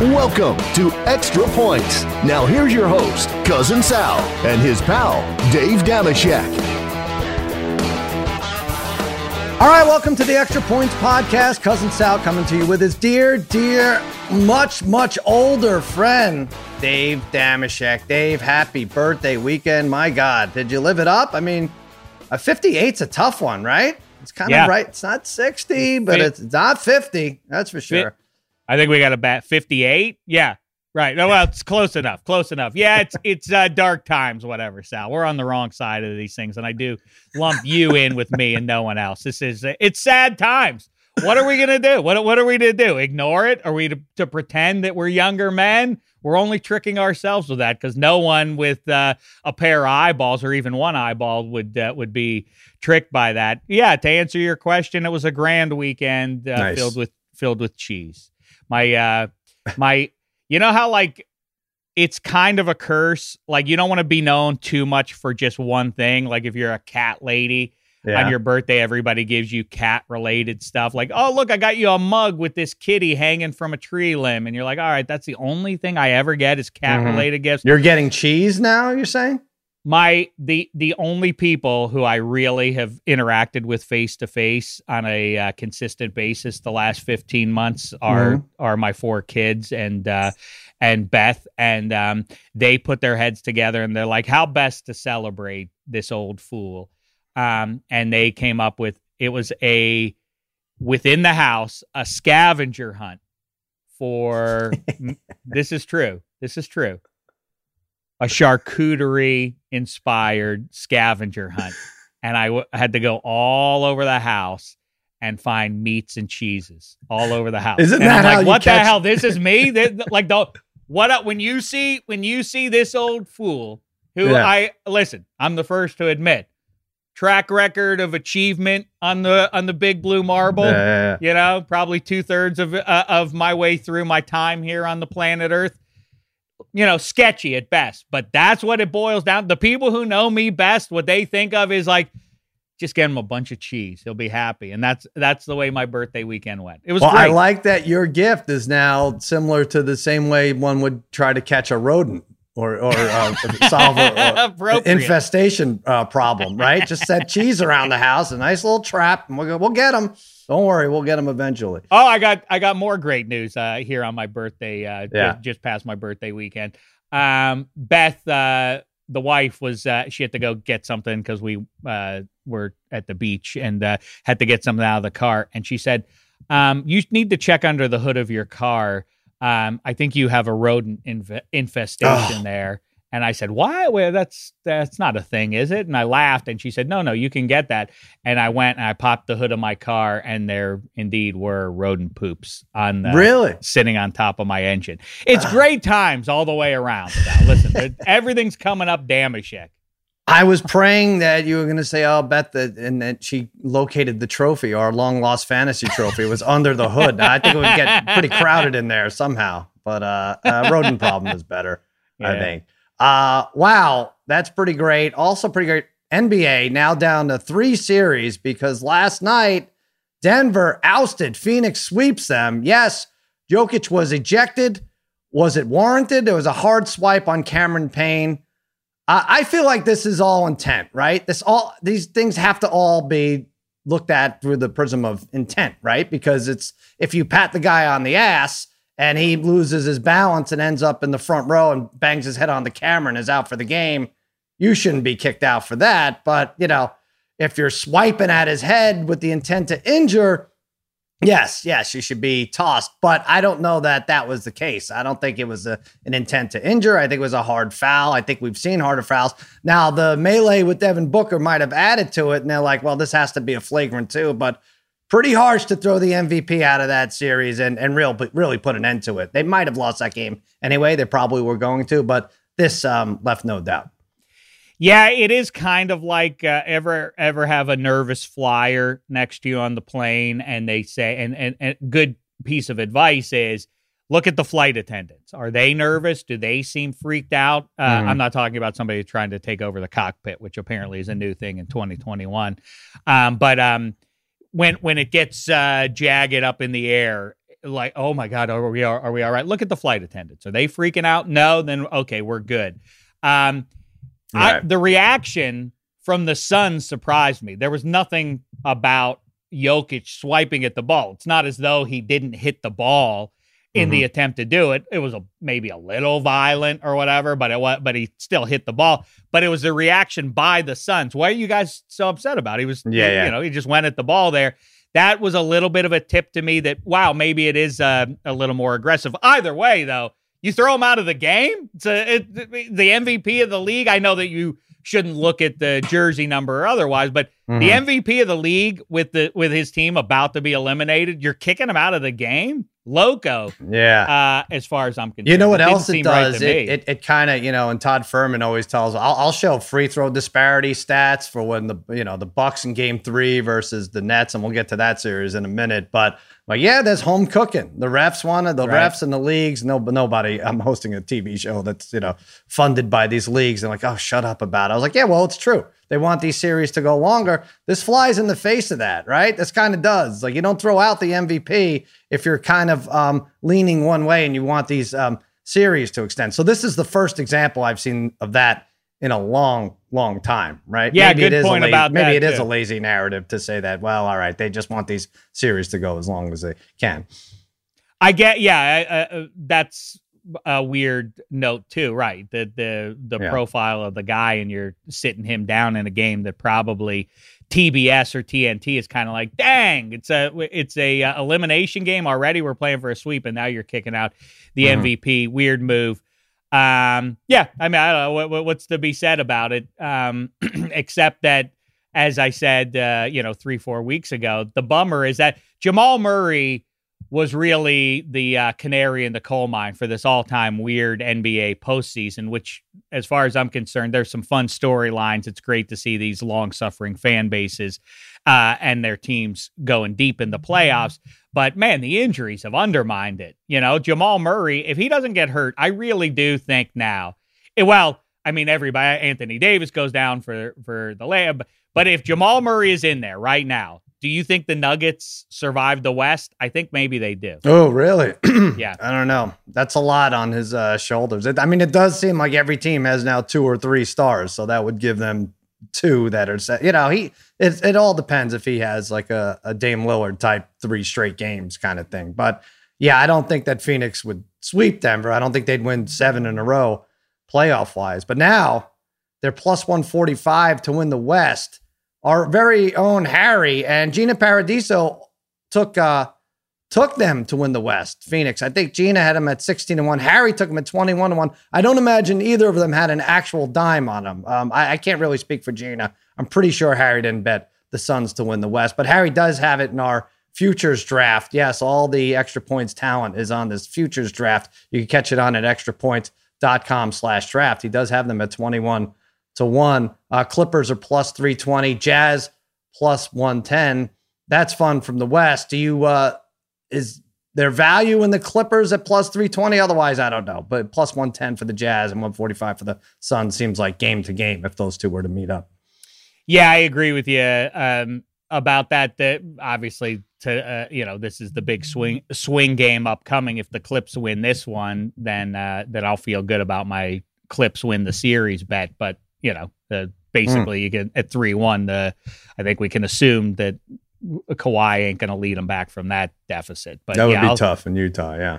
Welcome to Extra Points. Now here's your host, Cousin Sal, and his pal, Dave Dameshek. All right, welcome to the Extra Points podcast. Cousin Sal coming to you with his dear, dear, much, much older friend, Dave Dameshek. Dave, happy birthday weekend. My God, did you live it up? I mean, a 58's a tough one, right? It's kind Yeah. of right. It's not 60, but it's not 50. That's for sure. I think we got a bat 58. Yeah. Right. No, well, it's close enough. Close enough. Yeah, it's it's uh, dark times, whatever, Sal. We're on the wrong side of these things, and I do lump you in with me and no one else. This is it's sad times. What are we gonna do? What what are we to do? Ignore it? Are we to, to pretend that we're younger men? We're only tricking ourselves with that because no one with uh, a pair of eyeballs or even one eyeball would uh, would be tricked by that. Yeah. To answer your question, it was a grand weekend uh, Nice. filled with filled with cheese my uh my you know how like it's kind of a curse like you don't want to be known too much for just one thing like if you're a cat lady Yeah. on your birthday everybody gives you cat related stuff like oh look i got you a mug with this kitty hanging from a tree limb and you're like all right that's the only thing i ever get is cat related gifts You're getting cheese now, you're saying? my the the only people who I really have interacted with face to face on a uh, consistent basis the last 15 months are Mhm. are my four kids and uh and Beth and um they put their heads together and they're like how best to celebrate this old fool um and they came up with it was a within the house a scavenger hunt for this is true this is true. A charcuterie inspired scavenger hunt. And I w- had to go all over the house and find meats and cheeses all over the house. Isn't And I'm that how like what catch- the hell? This is me? That- like the what up when you see when you see this old fool who Yeah. I listen I'm the first to admit track record of achievement on the on the big blue marble. Yeah, you know probably two-thirds of uh, of my way through my time here on the planet earth. You know sketchy at best but that's what it boils down. The people who know me best what they think of is like just get him a bunch of cheese. He'll be happy. And that's that's the way my birthday weekend went. It was Well, I like that your gift is now similar to the same way one would try to catch a rodent or or uh, solve a, a infestation uh, problem, right? Just set cheese around the house, a nice little trap, and we'll go, we'll get them. Don't worry, we'll get them eventually. Oh, I got I got more great news uh, here on my birthday. Uh, Yeah. just, just past my birthday weekend. Um, Beth, uh, the wife, was uh, she had to go get something because we uh, were at the beach and uh, had to get something out of the car. And she said, um, "You need to check under the hood of your car. Um, I think you have a rodent inf- infestation Oh. there." And I said, "Why? Well, that's that's not a thing, is it?" And I laughed, and she said, "No, no, you can get that." And I went and I popped the hood of my car, and there indeed were rodent poops on the, Really? sitting on top of my engine. It's great times all the way around. Now, listen, everything's coming up Dameshek. I was praying that you were going to say, "I'll bet that," and that she located the trophy, our long lost fantasy trophy, was under the hood. I think it would get pretty crowded in there somehow, but uh, uh rodent problem is better, I think. Uh, wow, that's pretty great. Also, pretty great. NBA now down to three series because last night Denver ousted Phoenix, sweeps them. Yes, Jokic was ejected. Was it warranted? There was a hard swipe on Cameron Payne. I I feel like this is all intent, right? This all these things have to all be looked at through the prism of intent, right? Because it's if you pat the guy on the ass and he loses his balance and ends up in the front row and bangs his head on the camera and is out for the game, you shouldn't be kicked out for that. But you know, if you're swiping at his head with the intent to injure, Yes, yes, you should be tossed, but I don't know that that was the case. I don't think it was a, an intent to injure. I think it was a hard foul. I think we've seen harder fouls. Now, the melee with Devin Booker might have added to it, and they're like, well, this has to be a flagrant too, but pretty harsh to throw the MVP out of that series and, and real, really put an end to it. They might have lost that game anyway. They probably were going to, but this um, left no doubt. Yeah, it is kind of like uh, ever ever have a nervous flyer next to you on the plane, and they say, and and, and good piece of advice is look at the flight attendants. Are they nervous? Do they seem freaked out? Uh, Mhm. I'm not talking about somebody trying to take over the cockpit, which apparently is a new thing in 2021. Um, but um, when when it gets uh, jagged up in the air, like oh my god, are we are, are we all right? Look at the flight attendants. Are they freaking out? No, then okay, we're good. Um, I, the reaction from the Suns surprised me. There was nothing about Jokic swiping at the ball. It's not as though he didn't hit the ball in Mm-hmm. the attempt to do it. It was a maybe a little violent or whatever, but it was, but he still hit the ball. But it was the reaction by the Suns. Why are you guys so upset about? it? He was, Yeah, you, yeah. you know, he just went at the ball there. That was a little bit of a tip to me that wow, maybe it is uh, a little more aggressive. Either way, though, you throw him out of the game. It's a, it, the MVP of the league. I know that you shouldn't look at the jersey number or otherwise, but Mhm. the MVP of the league with the with his team about to be eliminated, you're kicking him out of the game. Loco, yeah. uh, as far as I'm concerned. You know what It else it seem right does? it it, it kind of you know, and Todd Fuhrman always tells, I'll, I'll show free throw disparity stats for when the you know the Bucks in Game Three versus the Nets, and we'll get to that series in a minute. But like, yeah, there's home cooking. The refs wanted the Right. refs and the leagues. No, nobody. I'm hosting a TV show that's you know funded by these leagues. And like, oh, shut up about it. I was like, yeah, well, it's true. They want these series to go longer. This flies in the face of that, right? This kind of does. Like, you don't throw out the MVP if you're kind of um, leaning one way and you want these um, series to extend. So this is the first example I've seen of that in a long, long time, right? Yeah, maybe good it is point la- about maybe it is too. a lazy narrative to say that. Well, all right, they just want these series to go as long as they can. I get, yeah, I- uh, that's a weird note too, right? The the the Yeah. profile of the guy, and you're sitting him down in a game that probably TBS or TNT is kind of like, dang, it's a it's a uh, elimination game already. We're playing for a sweep, and now you're kicking out the Mhm. MVP. Weird move. Um, yeah, I mean, I don't know what, what- what's to be said about it, um, except that, as I said, uh, you know, three four weeks ago, the bummer is that Jamal Murray was really the uh, canary in the coal mine for this all-time weird NBA postseason. Which, as far as I'm concerned, there's some fun storylines. It's great to see these long-suffering fan bases uh, and their teams going deep in the playoffs. But man, the injuries have undermined it. You know, Jamal Murray, if he doesn't get hurt, I really do think now. eh, well, I mean, everybody, Anthony Davis goes down for for the lab. but if Jamal Murray is in there right now, do you think the Nuggets survive the West? I think maybe they do. Oh, really? Yeah. I don't know. That's a lot on his uh, shoulders. It, I mean, it does seem like every team has now two or three stars, so that would give them two that are set. You know, he it, it all depends if he has like a, a Dame Lillard type three straight games kind of thing. But yeah, I don't think that Phoenix would sweep Denver. I don't think they'd win seven in a row playoff wise. But now they're plus 145 to win the West. Our very own Harry and Gina Paradiso took uh took them to win the West. Phoenix. I think Gina had them at 16 to 1. Harry took them at 21 to 1. I don't imagine either of them had an actual dime on them. Um, I, I can't really speak for Gina. I'm pretty sure Harry didn't bet the Suns to win the West, but Harry does have it in our futures draft. Yes, all the extra points talent is on this futures draft. You can catch it on at extrapoints.com slash draft. He does have them at 21 to 1. Uh, Clippers are plus 320. Jazz plus 110. That's fun from the West. Do you uh is there value in the Clippers at plus 320? Otherwise, I don't know. But plus 110 for the Jazz and 145 for the Suns seems like game to game if those two were to meet up. Yeah, I agree with you um, about that. That obviously, to uh, you know, this is the big swing swing game upcoming. If the Clips win this one, then uh, then I'll feel good about my Clips win the series bet. But you know, uh, basically, you get at three one. The I think we can assume that Kawhi ain't going to lead them back from that deficit. But that would yeah, be I'll- tough in Utah. Yeah.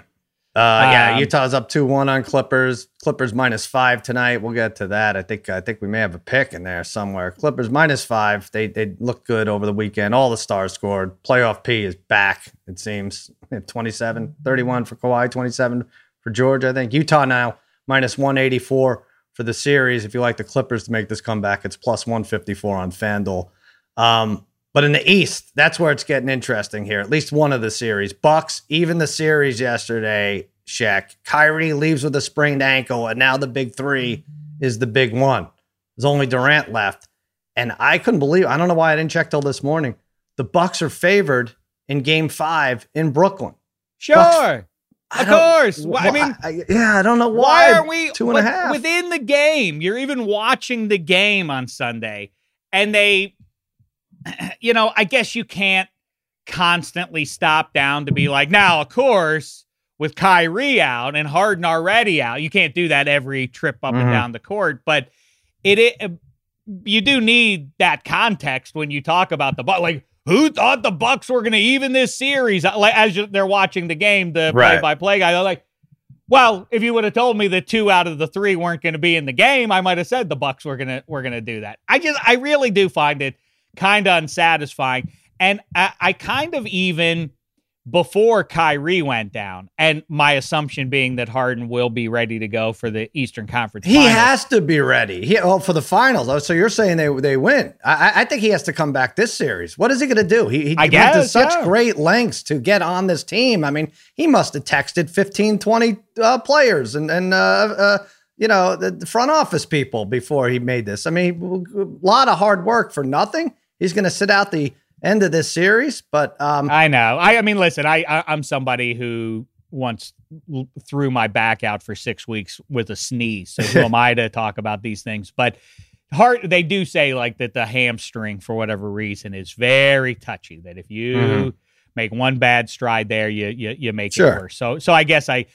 Uh, yeah, Um, Utah's up two one on Clippers. Clippers minus five tonight. We'll get to that. I think I think we may have a pick in there somewhere. Clippers minus five. They they look good over the weekend. All the stars scored. Playoff P is back. It seems 27, 31 for Kawhi, 27 for George. I think Utah now minus 184 for the series. If you like the Clippers to make this comeback, it's plus 154 on FanDuel. Um, but in the East, that's where it's getting interesting here. At least one of the series. Bucks, even the series yesterday, Shaq. Kyrie leaves with a sprained ankle, and now the big three is the big one. There's only Durant left. And I couldn't believe I don't know why I didn't check till this morning. The Bucks are favored in game five in Brooklyn. sure, I of course. Wh- I mean, I- yeah, I don't know why. why aren't we two and a half? within the game? You're even watching the game on Sunday, and they, you know, I guess you can't constantly stop down to be like, now, of course, with Kyrie out and Harden already out, you can't do that every trip up mm-hmm. and down the court. But it, it, you do need that context when you talk about the like who thought the Bucks were going to even this series? Like as they're watching the game, the play-by-play guy, they're like, "Well, if you would have told me that two out of the three weren't going to be in the game, I might have said the Bucks were gonna were going to do that." I just, I really do find it kind of unsatisfying, and I, I kind of even before Kyrie went down, and my assumption being that Harden will be ready to go for the Eastern Conference. He finals. has to be ready. He, oh, for the finals. Oh, so you're saying they they win? I, I think he has to come back this series. What is he going to do? He, he I went to such yeah. great lengths to get on this team. I mean, he must have texted 15, 20 uh, players and and uh, uh, you know the, the front office people before he made this. I mean, a lot of hard work for nothing. He's going to sit out the end of this series. But um, I know. I, I mean, listen, I, I I'm somebody who once threw my back out for six weeks with a sneeze. So who am I to talk about these things? But heart, they do say like that the hamstring for whatever reason is very touchy. That if you mm-hmm. make one bad stride there, you you you make sure. it worse. So so I guess I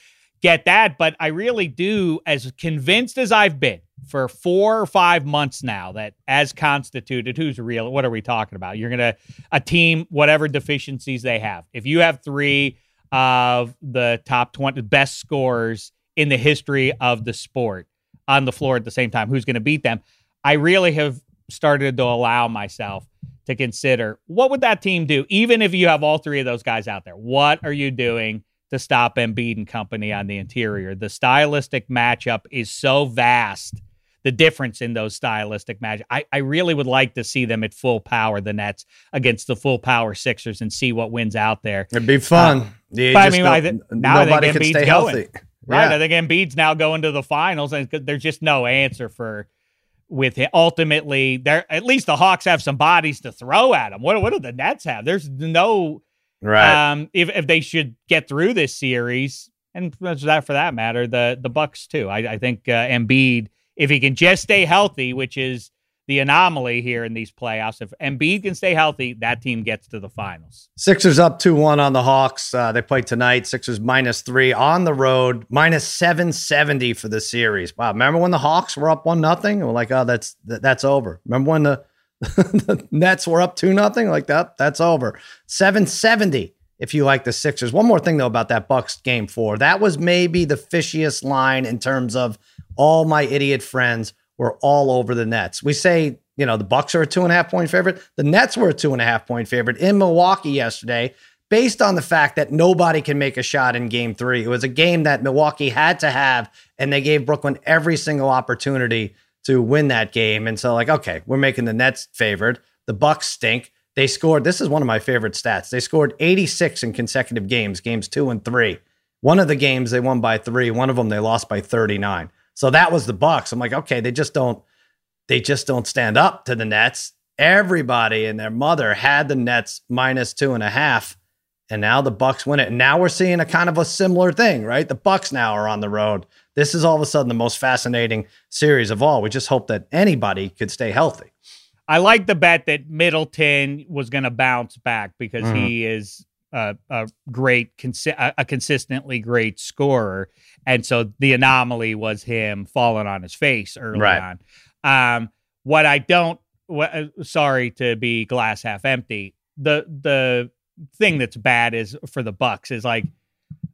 get that, but I really do, as convinced as I've been for four or five months now that as constituted, who's real? What are we talking about? You're to, a team, whatever deficiencies they have. If you have three of the top 20 best scorers in the history of the sport on the floor at the same time, who's to beat them? I really have started to allow myself to consider what would that team do, even if you have all three of those guys out there? What are you doing to stop Embiid and company on the interior? The stylistic matchup is so vast the difference in those stylistic matches. I, I really would like to see them at full power, the Nets against the full power Sixers, and see what wins out there. It'd be fun. Uh, yeah, but I mean, I th- now nobody I think Embiid's can stay going, healthy. Right, I think Embiid's now going to the finals, and there's just no answer for with it. Ultimately, there at least the Hawks have some bodies to throw at them. What what do the Nets have? There's no right. Um, if if they should get through this series, and that for that matter, the the Bucks too. I, I think uh, Embiid if he can just stay healthy, which is the anomaly here in these playoffs. If Embiid can stay healthy, that team gets to the finals. Sixers up 2 1 on the Hawks. Uh, they play tonight. Sixers minus three on the road, minus 770 for the series. Wow. Remember when the Hawks were up 1 nothing? We're like, oh, that's that's over. Remember when the, the Nets were up 2 nothing? Like that, that's over. 770 if you like the Sixers. One more thing though about that Bucks game four. That was maybe the fishiest line in terms of all my idiot friends were all over the Nets. We say, you know, the Bucks are a two and a half point favorite. The Nets were a two and a half point favorite in Milwaukee yesterday, based on the fact that nobody can make a shot in game three. It was a game that Milwaukee had to have, and they gave Brooklyn every single opportunity to win that game. And so, like, okay, we're making the Nets favored. The Bucks stink. They scored, this is one of my favorite stats. They scored 86 in consecutive games, games two and three. One of the games they won by three, one of them they lost by 39. So that was the Bucks. I'm like, okay, they just don't they just don't stand up to the Nets. Everybody and their mother had the Nets minus two and a half, and now the Bucks win it. And now we're seeing a kind of a similar thing, right? The Bucks now are on the road. This is all of a sudden the most fascinating series of all. We just hope that anybody could stay healthy. I like the bet that Middleton was going to bounce back because mm-hmm. he is a, a great, a consistently great scorer, and so the anomaly was him falling on his face early right. on. Um, what I don't, what, uh, sorry to be glass half empty. The the thing that's bad is for the Bucks is like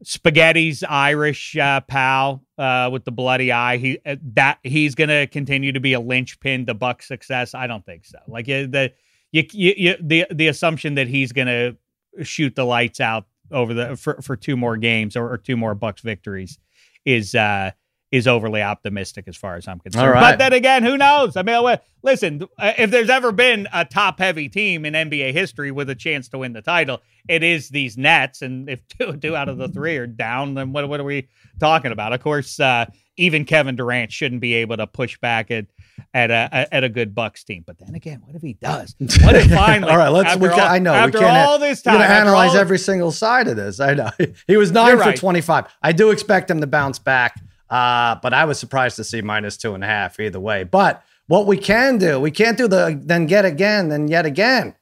Spaghetti's Irish uh, pal uh, with the bloody eye. He uh, that he's going to continue to be a linchpin to Buck success. I don't think so. Like the you, you, you the the assumption that he's going to shoot the lights out over the for, for two more games or, or two more Bucks victories is uh is overly optimistic as far as I'm concerned. But then again, who knows? I mean, listen, uh, if there's ever been a top heavy team in NBA history with a chance to win the title, it is these Nets. And if two, two out of the three are down, then what, what are we talking about? Of course, uh, even Kevin Durant shouldn't be able to push back at at a at a good Bucks team. But then again, what if he does? What if finally? all right, let's. We can, all, I know after we can't. All this time, we're gonna analyze all, every single side of this. I know he was 9 for right. twenty five. I do expect him to bounce back, uh, but I was surprised to see minus two and a half either way. But what we can do, we can't do the then get again, then yet again.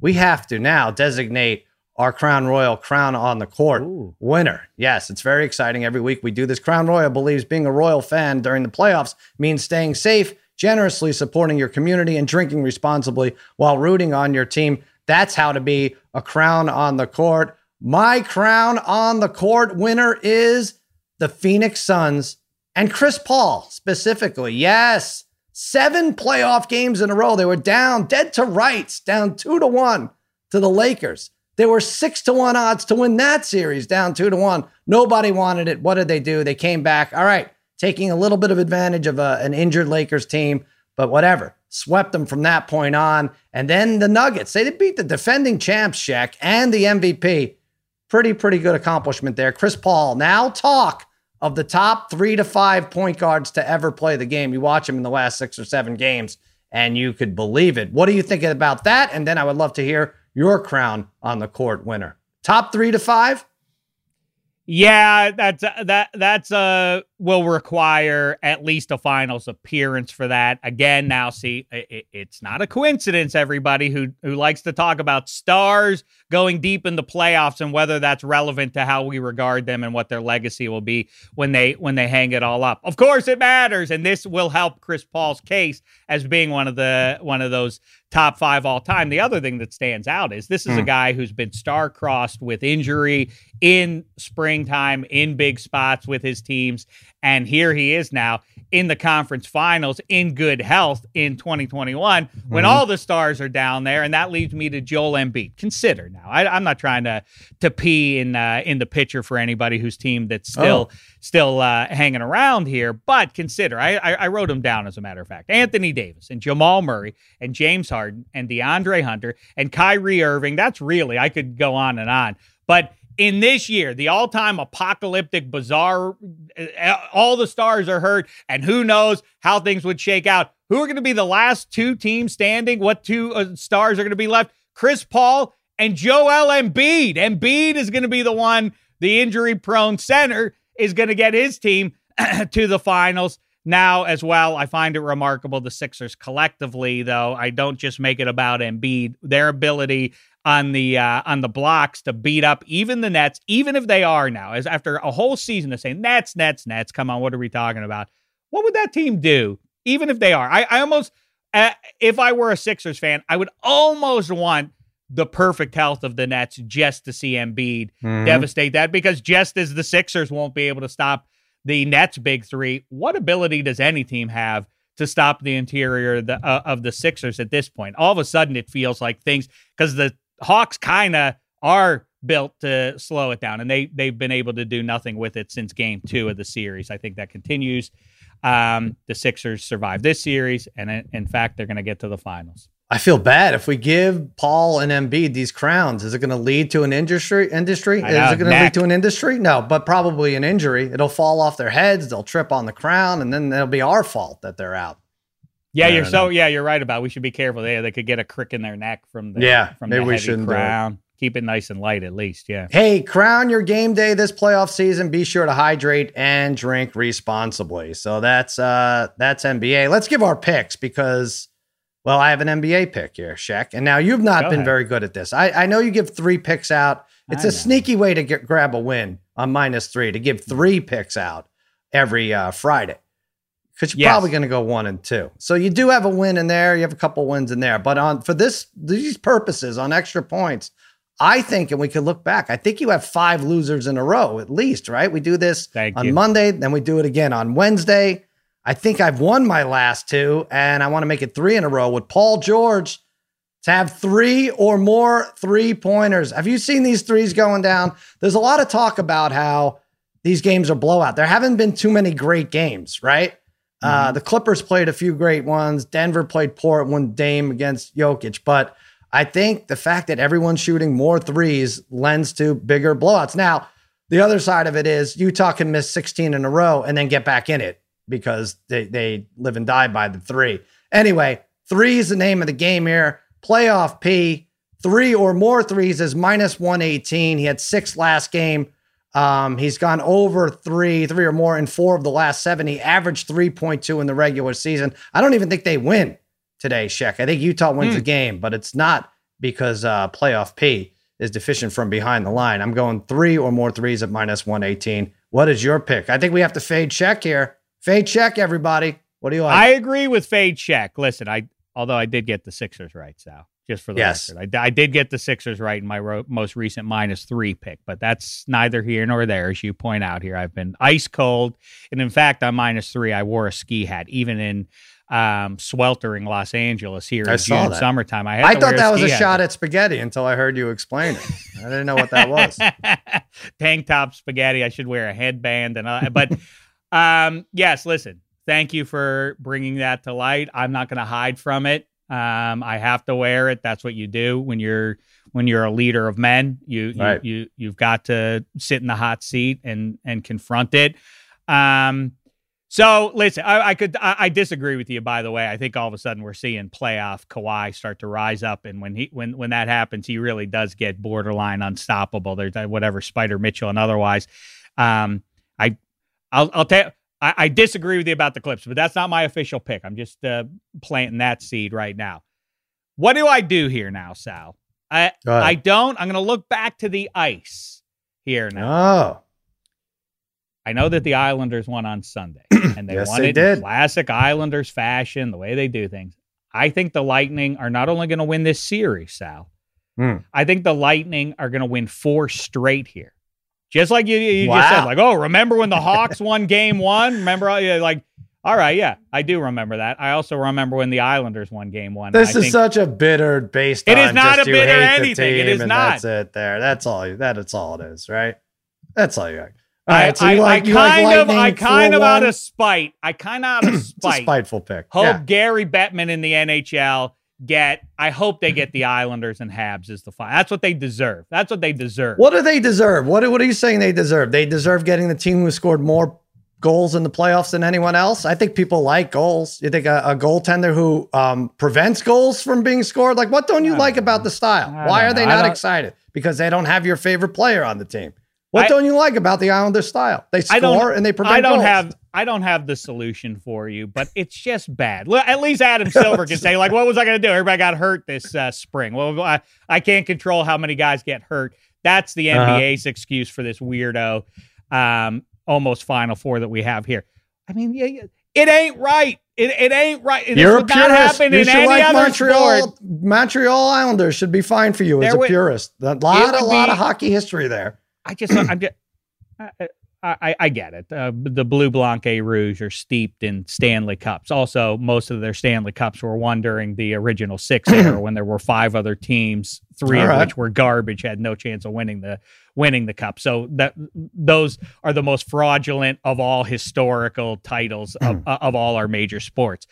we have to now designate our Crown Royal Crown on the Court Ooh. winner. Yes, it's very exciting. Every week we do this. Crown Royal believes being a Royal fan during the playoffs means staying safe, generously supporting your community, and drinking responsibly while rooting on your team. That's how to be a Crown on the Court. My Crown on the Court winner is the Phoenix Suns and Chris Paul specifically. Yes, seven playoff games in a row. They were down dead to rights, down two to one to the Lakers. There were six to one odds to win that series, down two to one. Nobody wanted it. What did they do? They came back. All right, taking a little bit of advantage of a, an injured Lakers team, but whatever. Swept them from that point on. And then the Nuggets, they beat the defending champs, Shaq, and the MVP. Pretty, pretty good accomplishment there. Chris Paul, now talk of the top three to five point guards to ever play the game. You watch him in the last six or seven games, and you could believe it. What are you thinking about that? And then I would love to hear your crown on the court winner. Top three to five? Yeah, that's that that's uh will require at least a finals appearance for that. Again, now see, it, it's not a coincidence. Everybody who who likes to talk about stars going deep in the playoffs and whether that's relevant to how we regard them and what their legacy will be when they when they hang it all up. Of course, it matters, and this will help Chris Paul's case as being one of the one of those top five all time. The other thing that stands out is this is mm. a hmm. guy who's been star crossed with injury in springtime in big spots with his teams. And here he is now in the conference finals in good health in 2021 mm-hmm. when all the stars are down there. And that leads me to Joel Embiid. Consider now, I, am not trying to to pee in uh, in the picture for anybody whose team that's still oh. still uh, hanging around here, but consider I, I, I wrote them down as a matter of fact. Anthony Davis and Jamal Murray and James Harden and DeAndre Hunter and Kyrie Irving. That's really I could go on and on, but in this year, the all time apocalyptic, bizarre, uh, all the stars are hurt, and who knows how things would shake out. Who are going to be the last two teams standing? What two uh, stars are going to be left? Chris Paul and Joel Embiid. Embiid is going to be the one, the injury prone center, is going to get his team to the finals now as well. I find it remarkable the Sixers collectively, though. I don't just make it about Embiid. Their ability on the uh, on the blocks to beat up even the Nets, even if they are now, as after a whole season of saying Nets, Nets, Nets. Come on, what are we talking about? What would that team do, even if they are? I, I almost, uh, if I were a Sixers fan, I would almost want the perfect health of the Nets just to see Embiid mm-hmm. devastate that because just as the Sixers won't be able to stop the Nets' big three, what ability does any team have? to stop the interior of the, uh, of the Sixers at this point. All of a sudden, it feels like things because the Hawks kind of are built to slow it down, and they they've been able to do nothing with it since Game Two of the series. I think that continues. Um, the Sixers survive this series, and in fact, they're going to get to the finals. I feel bad if we give Paul and Embiid these crowns. Is it going to lead to an industry? Industry? Is it going to lead to an industry? No, but probably an injury. It'll fall off their heads. They'll trip on the crown, and then it'll be our fault that they're out. Yeah, you're so yeah, you're right about. It. We should be careful. They they could get a crick in their neck from the yeah from maybe the we shouldn't crown. Keep it nice and light at least. Yeah. Hey, crown your game day this playoff season. Be sure to hydrate and drink responsibly. So that's uh that's NBA. Let's give our picks because well, I have an NBA pick here, Shaq. And now you've not Go been ahead. very good at this. I, I know you give three picks out. It's I a know. sneaky way to get grab a win on minus three to give three picks out every uh, Friday because you're yes. probably going to go one and two. So you do have a win in there. You have a couple wins in there, but on for this these purposes on extra points, I think, and we could look back. I think you have five losers in a row at least, right? We do this Thank on you. Monday, then we do it again on Wednesday. I think I've won my last two, and I want to make it three in a row with Paul George to have three or more three pointers. Have you seen these threes going down? There's a lot of talk about how these games are blowout. There haven't been too many great games, right? Uh, mm-hmm. The Clippers played a few great ones. Denver played poor one Dame against Jokic, but I think the fact that everyone's shooting more threes lends to bigger blowouts. Now, the other side of it is Utah can miss 16 in a row and then get back in it because they, they live and die by the three. Anyway, three is the name of the game here. Playoff P, three or more threes is minus 118. He had six last game. Um, he's gone over three, three or more in four of the last seven. He averaged 3.2 in the regular season. I don't even think they win today, Sheck. I think Utah wins mm. the game, but it's not because uh, playoff P is deficient from behind the line. I'm going three or more threes at minus 118. What is your pick? I think we have to fade check here. Fade check, everybody. What do you like? I agree with fade check. Listen, I although I did get the Sixers right, Sal. Just for the Yes. record, I, I did get the Sixers right in my ro- most recent minus three pick, but that's neither here nor there, as you point out here. I've been ice cold, and in fact, on minus three, I wore a ski hat, even in um, sweltering Los Angeles here I in June summertime. I, had I thought that was a hat. shot at spaghetti until I heard you explain it. I didn't know what that was. tank top spaghetti. I should wear a headband and uh, but um yes, listen. Thank you for bringing that to light. I'm not going to hide from it. Um I have to wear it. That's what you do when you're when you're a leader of men. You you, Right. you you've got to sit in the hot seat and and confront it. Um so listen, I, I could I, I disagree with you. By the way, I think all of a sudden we're seeing playoff Kawhi start to rise up, and when he when when that happens, he really does get borderline unstoppable. There's whatever Spida Mitchell and otherwise. Um, I I'll I'll tell. I, I disagree with you about the Clips, but that's not my official pick. I'm just uh, planting that seed right now. What do I do here now, Sal? I. I don't. I'm going to look back to the ice here now. Oh, I know that the Islanders won on Sunday, and they Yes, won they it did. in classic Islanders fashion, the way they do things. I think the Lightning are not only going to win this series, Sal. Hmm. I think the Lightning are going to win four straight here. Just like you, you just said, like, oh, remember when the Hawks won Game One? Remember, like, all right, yeah, I do remember that. I also remember when the Islanders won Game One. this is such a bitter based. It is not just a bitter anything. It is not. That's it. There. That's all. you- it's all it is. Right. That's all you got. All I, right. So I, you like I you like kind of, I kind of out of spite. I kind of out of It's a spite. spiteful pick. hope Yeah. Gary Bettman in the NHL get. I hope they get the Islanders and Habs as the final. That's what they deserve. That's what they deserve. What do they deserve? What, what are you saying they deserve? They deserve getting the team who scored more goals in the playoffs than anyone else. I think people like goals. You think a, a goaltender who um, prevents goals from being scored? Like, what don't you I like don't about the style? I Why are they know. Not excited? Because they don't have your favorite player on the team. What I- don't you like about the Islander style? They score and they prevent I don't goals. have. I don't have the solution for you, but it's just bad. Well, at least Adam Silver can say, like, what was I going to do? Everybody got hurt this uh, spring. Well, I, I can't control how many guys get hurt. That's the Uh-huh. NBA's excuse for this weirdo, um, almost Final Four that we have here. I mean, yeah, yeah, it ain't right. It, it ain't right. This You're a purist. You in should like Montreal. sport. Montreal Islanders should be fine for you as a would- purist. A lot, a would lot be- of hockey history there. I just, I'm just, I, I, I get it. Uh, the Blue Blanc et Rouge are steeped in Stanley Cups. Also, most of their Stanley Cups were won during the original six era when there were five other teams, three All of right. which were garbage, had no chance of winning the winning the cup. So that those are the most fraudulent of all historical titles of, of all our major sports.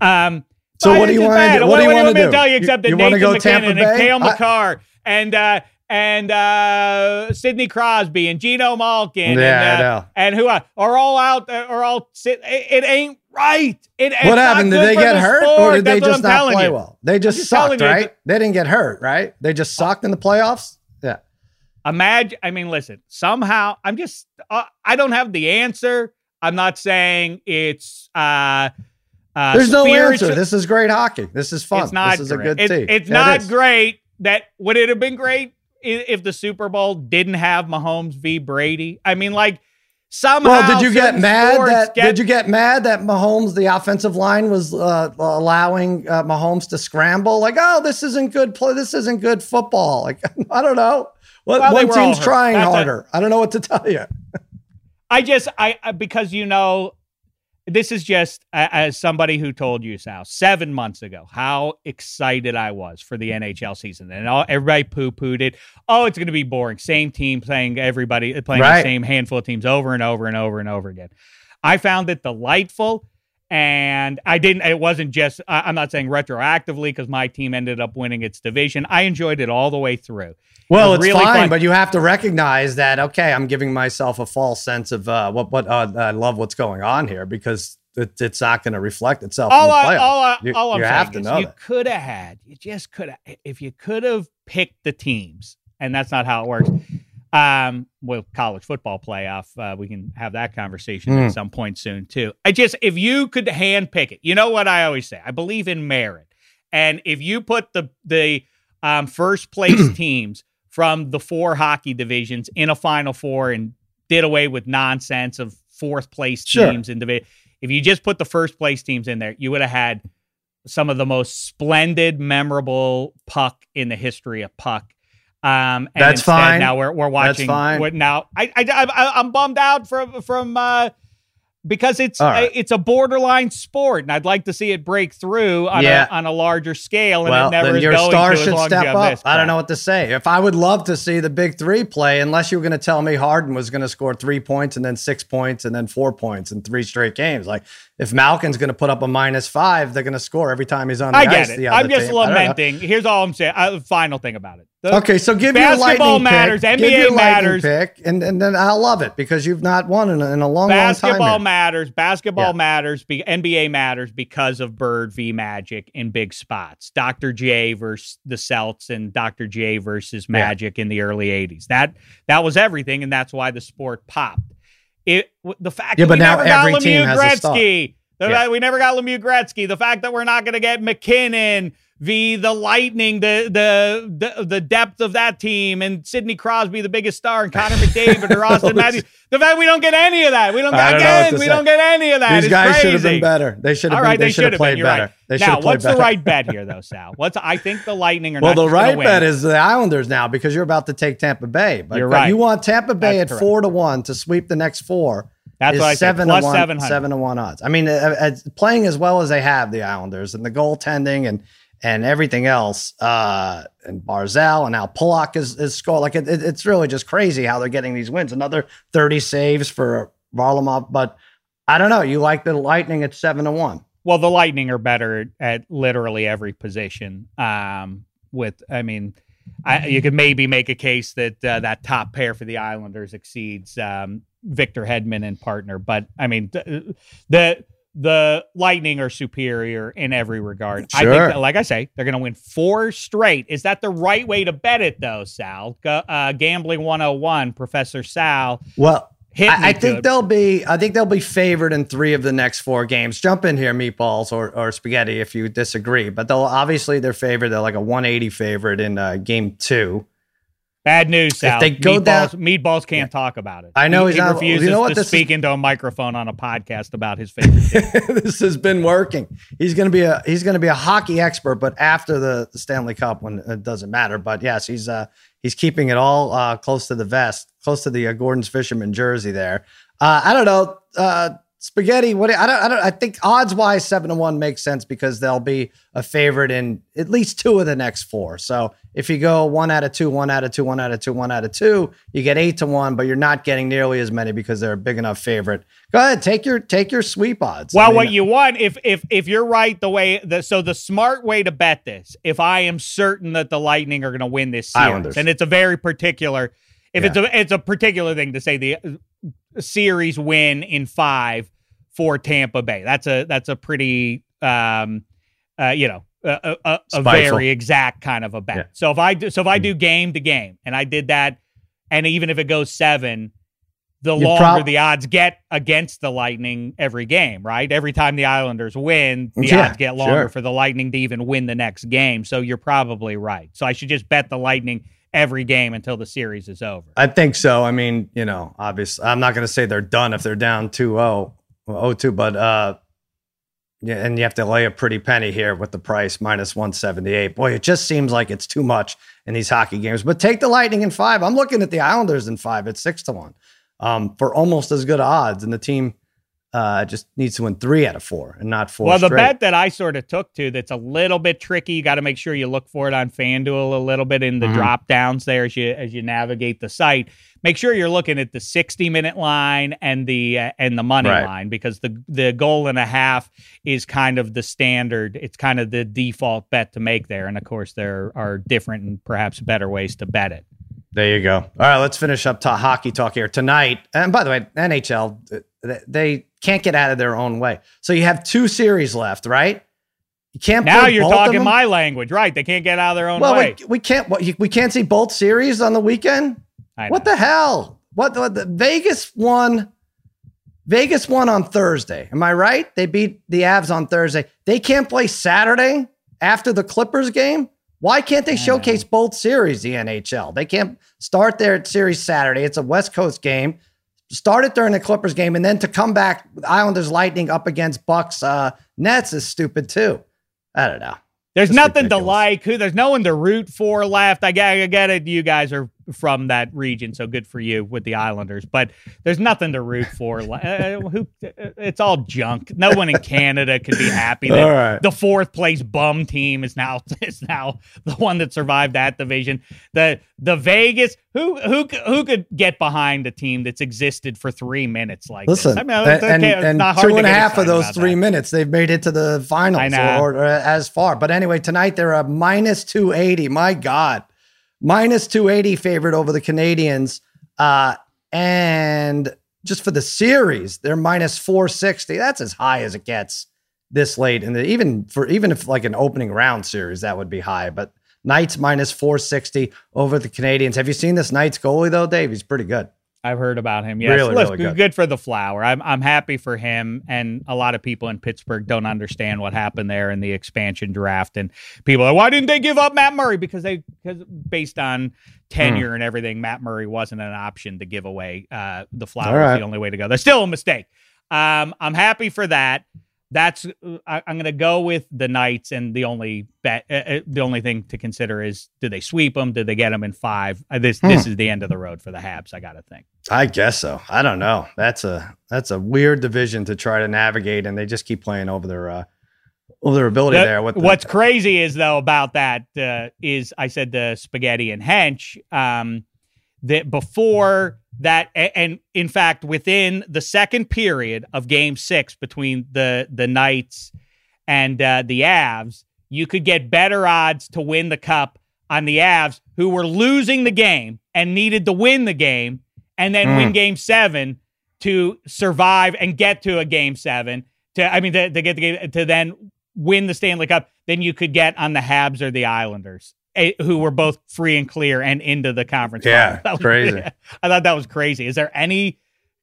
Um, So what do you wanna do? What, What do you want me to do? tell you You- except that you wanna Nathan go Tampa MacKinnon and Bay? Cale I- Makar and uh, and uh, Sidney Crosby and Geno Malkin Yeah, and, uh, know. and who uh, are all out are all sit. It, it ain't right. It, What happened? Did they get the hurt sport. or did they That's what just not play you. well? They just sucked, you right? They didn't get hurt, right? They just sucked in the playoffs. Yeah. Imagine. I mean, listen. Somehow, I'm just. Uh, I don't have the answer. I'm not saying it's. uh uh, There's no answer. This is great hockey. This is fun. It's not this is a good It's- team. It's Yeah, not is. great. That would it have been great if the Super Bowl didn't have Mahomes v Brady? I mean, like somehow. Well, did you get mad that get- did you get mad that Mahomes, the offensive line, was uh, allowing uh, Mahomes to scramble? Like, oh, this isn't good play. This isn't good football. Like, I don't know. What Well, one team's trying That's harder. I don't know what to tell you. I just I I- because you know this is just uh, as somebody who told you Sal seven months ago how excited I was for the NHL season and all everybody poo pooed it. Oh, it's going to be boring. Same team playing everybody playing Right. the same handful of teams over and over and over and over again. I found it delightful. And I didn't, it wasn't just, I'm not saying retroactively because my team ended up winning its division. I enjoyed it all the way through. Well, was it's really fine, fun. but you have to recognize that. Okay, I'm giving myself a false sense of uh, what what uh, I love what's going on here because it, it's not going to reflect itself all I, all, I, you, all I'm you saying have to is know you could have had, you just could have, if you could have picked the teams, and that's not how it works. Um, well, college football playoff, uh, we can have that conversation Mm. at some point soon too. I just, if you could hand pick it, you know what I always say, I believe in merit, and if you put the the um, first place teams from the four hockey divisions in a Final Four and did away with nonsense of fourth place Sure. teams in division. If you just put the first place teams in there, you would have had some of the most splendid, memorable puck in the history of puck. Um, and That's fine. Now we're we're watching. fine. What now? I I I I'm bummed out from from uh, because it's right. it's a borderline sport, and I'd like to see it break through on Yeah. a on a larger scale. And well, it never then is your star should long as you step up. I don't know what to say. If I would love to see the big three play, unless you were going to tell me Harden was going to score three points and then six points and then four points in three straight games. Like if Malkin's going to put up a minus five, they're going to score every time he's on the I ice. get the it. I'm just team. I don't know. lamenting. Here's all I'm saying. Uh, final thing about it. The- Okay, so give your Basketball lightning matters, Pick, NBA your matters. pick, and, and then I'll love it because you've not won in a, in a long, long time. Basketball matters. Basketball Yeah. matters. Be, NBA matters because of Bird v Magic in big spots. Dr. J versus the Celts and Dr. J versus Magic in the early '80s. That that was everything, and that's why the sport popped. It the fact Yeah, that but we now never got every team Lemieux has a star. Gretzky. The Yeah. we never got Lemieux Gretzky. The fact that we're not going to get MacKinnon v the Lightning, the the the the depth of that team, and Sidney Crosby, the biggest star, and Connor McDavid or Austin Matthews. The fact we don't get any of that. We don't I get don't again. We say. don't get any of that. These guys should have been better. They should have right, they they should have played been. Better. right. Now, what's better. the right bet here, though, Sal? What's I think the Lightning are Well, not the right bet is the Islanders now because you're about to take Tampa Bay. But, You're right. you want Tampa Bay That's at correct. four to one to sweep the next four. That's what I said. seven Plus to one, 700. seven to one odds. I mean, uh, uh, playing as well as they have the Islanders and the goaltending and and everything else, uh, and Barzal and now Pollock is is scored. Like it, it- it's really just crazy how they're getting these wins. Another thirty saves for Varlamov, but I don't know. You like the Lightning at seven to one. Well, the Lightning are better at literally every position. Um, with, I mean, I, you could maybe make a case that uh, that top pair for the Islanders exceeds um, Victor Hedman and partner, but I mean, th- the the Lightning are superior in every regard. I think, Sure. that, like I say, they're going to win four straight. Is that the right way to bet it, though, Sal? Uh, Gambling 101, Professor Sal. Well, I, I think they'll be. I think they'll be favored in three of the next four games. Jump in here, meatballs or, or spaghetti, if you disagree. But they'll obviously they're favored. They're like a 180 favorite in uh, game two. Bad news, Sal. they go meatballs, down- meatballs can't talk about it. I know he, he's he not- refuses you know what to this is- speak into a microphone on a podcast about his favorite this has been working. He's gonna be a he's gonna be a hockey expert, but after the, the Stanley Cup, when it doesn't matter. But yes, he's uh he's keeping it all uh close to the vest, close to the uh, Gordon's Fisherman jersey there. Uh, I don't know. Spaghetti. What I don't. I don't. I think odds wise, seven to one makes sense because they'll be a favorite in at least two of the next four. So if you go one out of two, one out of two, one out of two, one out of two, you get eight to one, but you're not getting nearly as many because they're a big enough favorite. Go ahead, take your take your sweep odds. I well, mean, what you want, if if if you're right, the way the so the smart way to bet this, if I am certain that the Lightning are going to win this series, Islanders. and it's a very particular, if it's a it's a particular thing to say the series win in five for Tampa Bay. That's a that's a pretty um uh you know a, a, a- very exact kind of a bet. Yeah. Mm-hmm. So if I do so if I do game to game and I did that, and even if it goes seven. The You longer prob- the odds get against the Lightning every game, right? Every time the Islanders win, the Yeah, odds get longer sure. for the Lightning to even win the next game. So you're probably right. So I should just bet the Lightning every game until the series is over. I think so. I mean, you know, obviously, I'm not going to say they're done if they're down 2 0, 0 2, but, uh, yeah, and you have to lay a pretty penny here with the price minus 178. Boy, it just seems like it's too much in these hockey games. But take the Lightning in five. I'm looking at the Islanders in five at six to one um, for almost as good odds. And the team uh, just needs to win three out of four and not four. well, the bet that I sort of took to that's a little bit tricky. You got to make sure you look for it on FanDuel a little bit in the Mhm. drop downs there as you as you navigate the site. Make sure you're looking at the 60 minute line and the uh, and the money Right. line because the the goal and a half is kind of the standard. It's kind of the default bet to make there, and of course there are different and perhaps better ways to bet it. There you go. All right, let's finish up to hockey talk here tonight. And by the way, NHL th- they can't get out of their own way. So you have two series left, right? You can't. Now you're talking my language, right? They can't get out of their own Well, way. we, we can't. We can't see both series on the weekend. What the hell? What, what the Vegas won? Vegas won on Thursday. Am I right? They beat the Avs on Thursday. They can't play Saturday after the Clippers game. Why can't they showcase both series, the NHL? They can't start their series Saturday. It's a West Coast game. Start it during the Clippers game, and then to come back, Islanders Lightning up against Bucks uh, Nets is stupid too. I don't know. There's nothing ridiculous. to like. Who there's no one to root for left. I get, I get it. You guys are from that region, so good for you with the Islanders. But there's nothing to root for. Uh, uh, who? Uh, uh, it's all junk. No one in Canada could be happy that right. the fourth place bum team is now is now the one that survived that division. The the Vegas who who who could get behind a team that's existed for three minutes like Listen, this? I mean, and, and, and two and a half of those three that. minutes they've made it to the finals or, or, as far. But anyway, tonight they're a minus two eighty. My God minus 280 favorite over the Canadiens. Uh, and just for the series, they're minus 460. That's as high as it gets this late. And even for even if like an opening round series, that would be high. But Knights minus 460 over the Canadiens. Have you seen this Knights goalie though, Dave? He's pretty good. I've heard about him. Yes, really, really good. good. for the flower. I'm I'm happy for him, and a lot of people in Pittsburgh don't understand what happened there in the expansion draft, and people are why didn't they give up Matt Murray because they because based on tenure mm. and everything, Matt Murray wasn't an option to give away. Uh, the flower right. is the only way to go. There's still a mistake. Um, I'm happy for that that's I, am going to go with the Knights, and the only bet, uh, uh, the only thing to consider is do they sweep them? Did they get them in five? Uh, this hmm. this is the end of the road for the Habs. I got to think. I guess so. I don't know. That's a that's a weird division to try to navigate, and they just keep playing over their uh, over their ability the, there. The, what's crazy is though about that uh, is I said the spaghetti and hench um, that before that and in fact within the second period of game six between the the knights and uh, the avs you could get better odds to win the cup on the avs who were losing the game and needed to win the game and then mm. win game seven to survive and get to a game seven to i mean to, to get the game to then win the stanley cup then you could get on the habs or the islanders who were both free and clear and into the conference. Yeah, that was crazy. I thought that was crazy. Is there any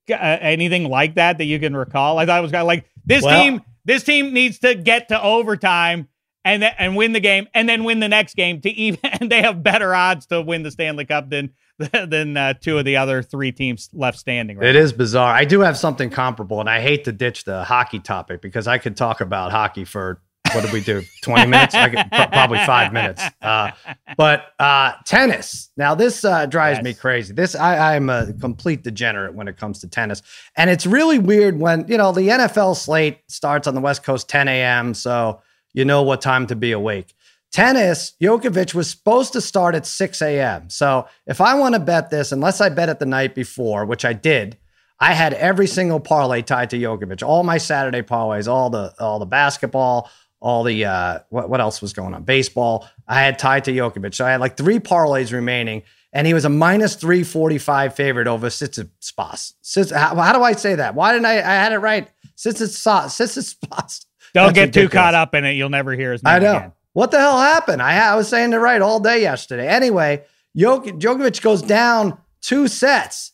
uh, anything like that that you can recall? I thought it was kind of like this well, team. This team needs to get to overtime and th- and win the game, and then win the next game to even. And they have better odds to win the Stanley Cup than than uh, two of the other three teams left standing. Right it now. is bizarre. I do have something comparable, and I hate to ditch the hockey topic because I could talk about hockey for what did we do? 20 minutes? I could, probably five minutes. Uh, but uh, tennis. Now, this uh, drives yes. me crazy. This I, I'm a complete degenerate when it comes to tennis. And it's really weird when, you know, the NFL slate starts on the West Coast 10 a.m. So you know what time to be awake. Tennis, Djokovic was supposed to start at 6 a.m. So if I want to bet this, unless I bet it the night before, which I did, I had every single parlay tied to Djokovic. All my Saturday parlays, all the all the basketball, all the uh, what what else was going on? Baseball. I had tied to Djokovic, so I had like three parlays remaining, and he was a minus three forty five favorite over Tsitsipas. How, how do I say that? Why didn't I? I had it right. Tsitsipas. Tsitsipas. Don't That's get ridiculous. too caught up in it. You'll never hear his name I know. Again. What the hell happened? I, I was saying it right all day yesterday. Anyway, Djokovic goes down two sets.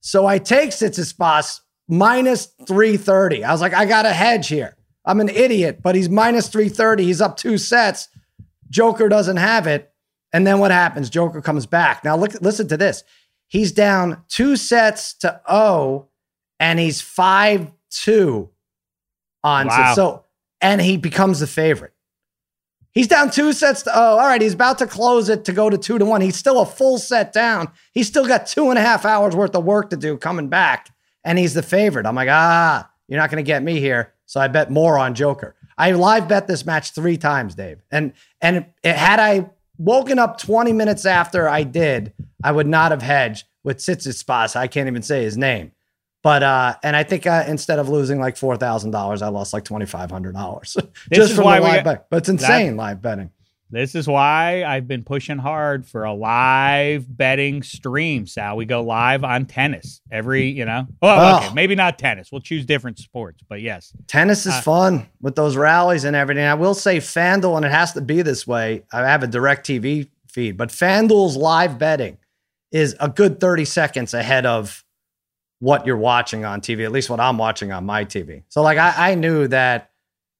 So I take Tsitsipas minus 330. I was like, I got a hedge here. I'm an idiot, but he's minus 330. He's up two sets. Joker doesn't have it. And then what happens? Joker comes back. Now look, listen to this. He's down two sets to O, and he's five two on wow. so and he becomes the favorite. He's down two sets to oh, all right. He's about to close it to go to two to one. He's still a full set down. He's still got two and a half hours worth of work to do coming back, and he's the favorite. I'm like, ah, you're not going to get me here. So I bet more on Joker. I live bet this match three times, Dave. And and it, had I woken up 20 minutes after I did, I would not have hedged with Tsitsipas. I can't even say his name. But uh, and I think uh, instead of losing like four thousand dollars, I lost like twenty five hundred dollars just from the live bet. But it's insane that, live betting. This is why I've been pushing hard for a live betting stream, Sal. We go live on tennis every, you know. Oh, okay. Maybe not tennis. We'll choose different sports, but yes. Tennis is uh, fun with those rallies and everything. I will say FanDuel, and it has to be this way. I have a direct TV feed, but FanDuel's live betting is a good 30 seconds ahead of what you're watching on TV, at least what I'm watching on my TV. So, like, I, I knew that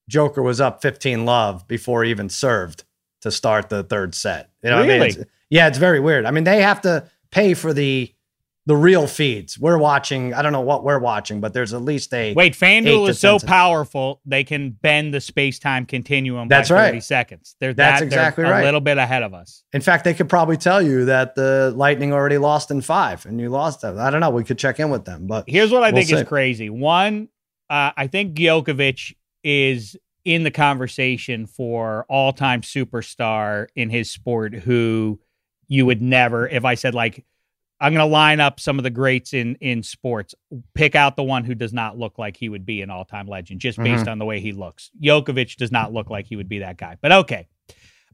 Joker was up 15 love before he even served to start the third set. You know what I mean? It's- yeah, it's very weird. I mean, they have to pay for the the real feeds. We're watching. I don't know what we're watching, but there's at least a Wait, FanDuel is so powerful they can bend the space time continuum That's by right. 30 seconds. They're That's that, exactly they're right. A little bit ahead of us. In fact, they could probably tell you that the Lightning already lost in five, and you lost them. I don't know. We could check in with them, but Here's what I We'll think see. is crazy. One, uh, I think Djokovic is in the conversation for all-time superstar in his sport who you would never if I said like I'm going to line up some of the greats in in sports. Pick out the one who does not look like he would be an all-time legend just based on the way he looks. Djokovic does not look like he would be that guy. But okay.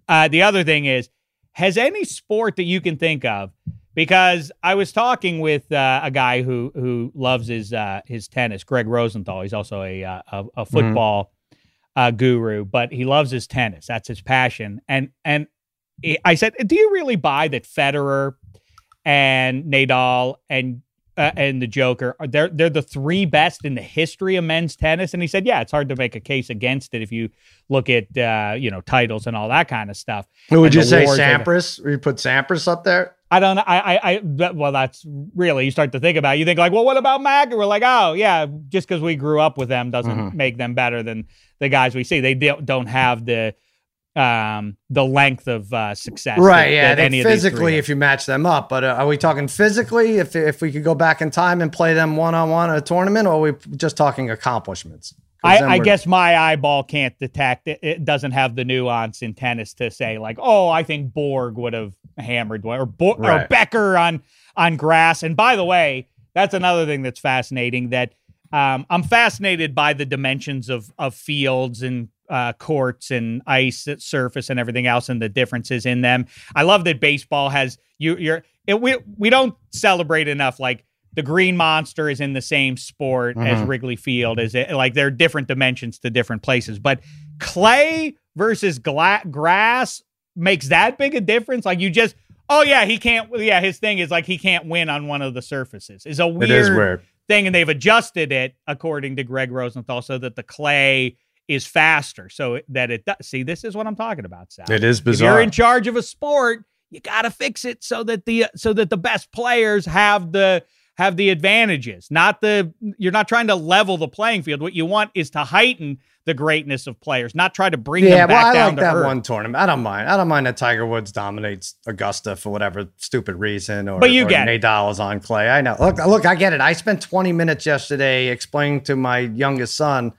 Uh, the other thing is, has any sport that you can think of? Because I was talking with uh, a guy who who loves his uh, his tennis, Gregg Rosenthal. He's also a uh, a, a football uh, guru, but he loves his tennis. That's his passion. And and I said, "Do you really buy that Federer and Nadal and uh, and the Joker are they're they're the three best in the history of men's tennis?" And he said, "Yeah, it's hard to make a case against it if you look at uh, you know titles and all that kind of stuff." Who would And you say Sampras? Or you put Sampras up there? I don't. I, I, I, well, that's really, you start to think about it. You think, like, well, what about Mac? And we're like, oh, yeah, just because we grew up with them doesn't Mhm. make them better than the guys we see. They don't don't have the, um, the length of uh, success. Right. that- Yeah. I that any physically, three if you match them up, but uh, are we talking physically? If if we could go back in time and play them one on one at a tournament, or are we just talking accomplishments? I, I guess my eyeball can't detect it. It doesn't have the nuance in tennis to say like, oh, I think Borg would have hammered one or Bo- or Becker on on grass. And by the way, that's another thing that's fascinating. That um, I'm fascinated by the dimensions of of fields and uh, courts and ice surface and everything else and the differences in them. I love that baseball has you. You're it, we we don't celebrate enough like the Green Monster is in the same sport as Mhm. Wrigley Field. Is it like there are different dimensions to different places, but clay versus gla- grass makes that big a difference. Like you just, oh yeah, he can't. Yeah, his thing is like he can't win on one of the surfaces. Is a weird, is weird. thing, and they've adjusted it according to Gregg Rosenthal so that the clay is faster, so that it does. See, this is what I'm talking about, Sal. It is If you're in charge of a sport, you got to fix it so that the so that the best players have the have the advantages. Not the you're not trying to level the playing field. What you want is to heighten the greatness of players, not try to bring yeah, them well, back I down like to that earth. one tournament. I don't mind. I don't mind that Tiger Woods dominates Augusta for whatever stupid reason, or But you or get. Nadal is on clay. I know. Look, look, I get it. I spent 20 minutes yesterday explaining to my youngest son,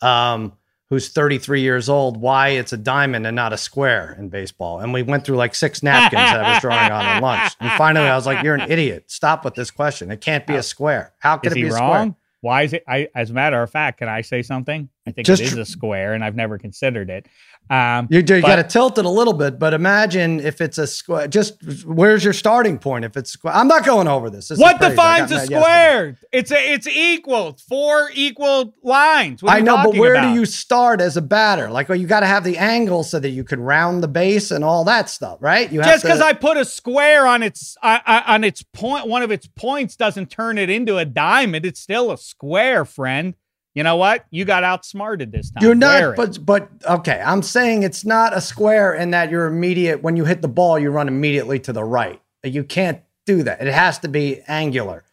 um, who's 33 years old, why it's a diamond and not a square in baseball. And we went through like six napkins that I was drawing on at lunch. And finally, I was like, "You're an idiot. Stop with this question. It can't be a square. How can Is it be a wrong? square?" Why is it? I, as a matter of fact, can I say something? I think Just it is a square, and I've never considered it. Um, You, you But- got to tilt it a little bit, but imagine if it's a square. Just where's your starting point? If it's square, I'm not going over this. This is what defines a mad yesterday. square? It's a, it's equal. Four equal lines. What I know, but where about? do you start as a batter? Like, well, you got to have the angle so that you can round the base and all that stuff, right? You have Just because I put a square on its uh, uh, on its point, one of its points doesn't turn it into a diamond. It's still a square, friend. You know what? You got outsmarted this time. You're Wear not, it. but but okay. I'm saying it's not a square in that you're immediate when you hit the ball, you run immediately to the right. You can't do that. It has to be angular.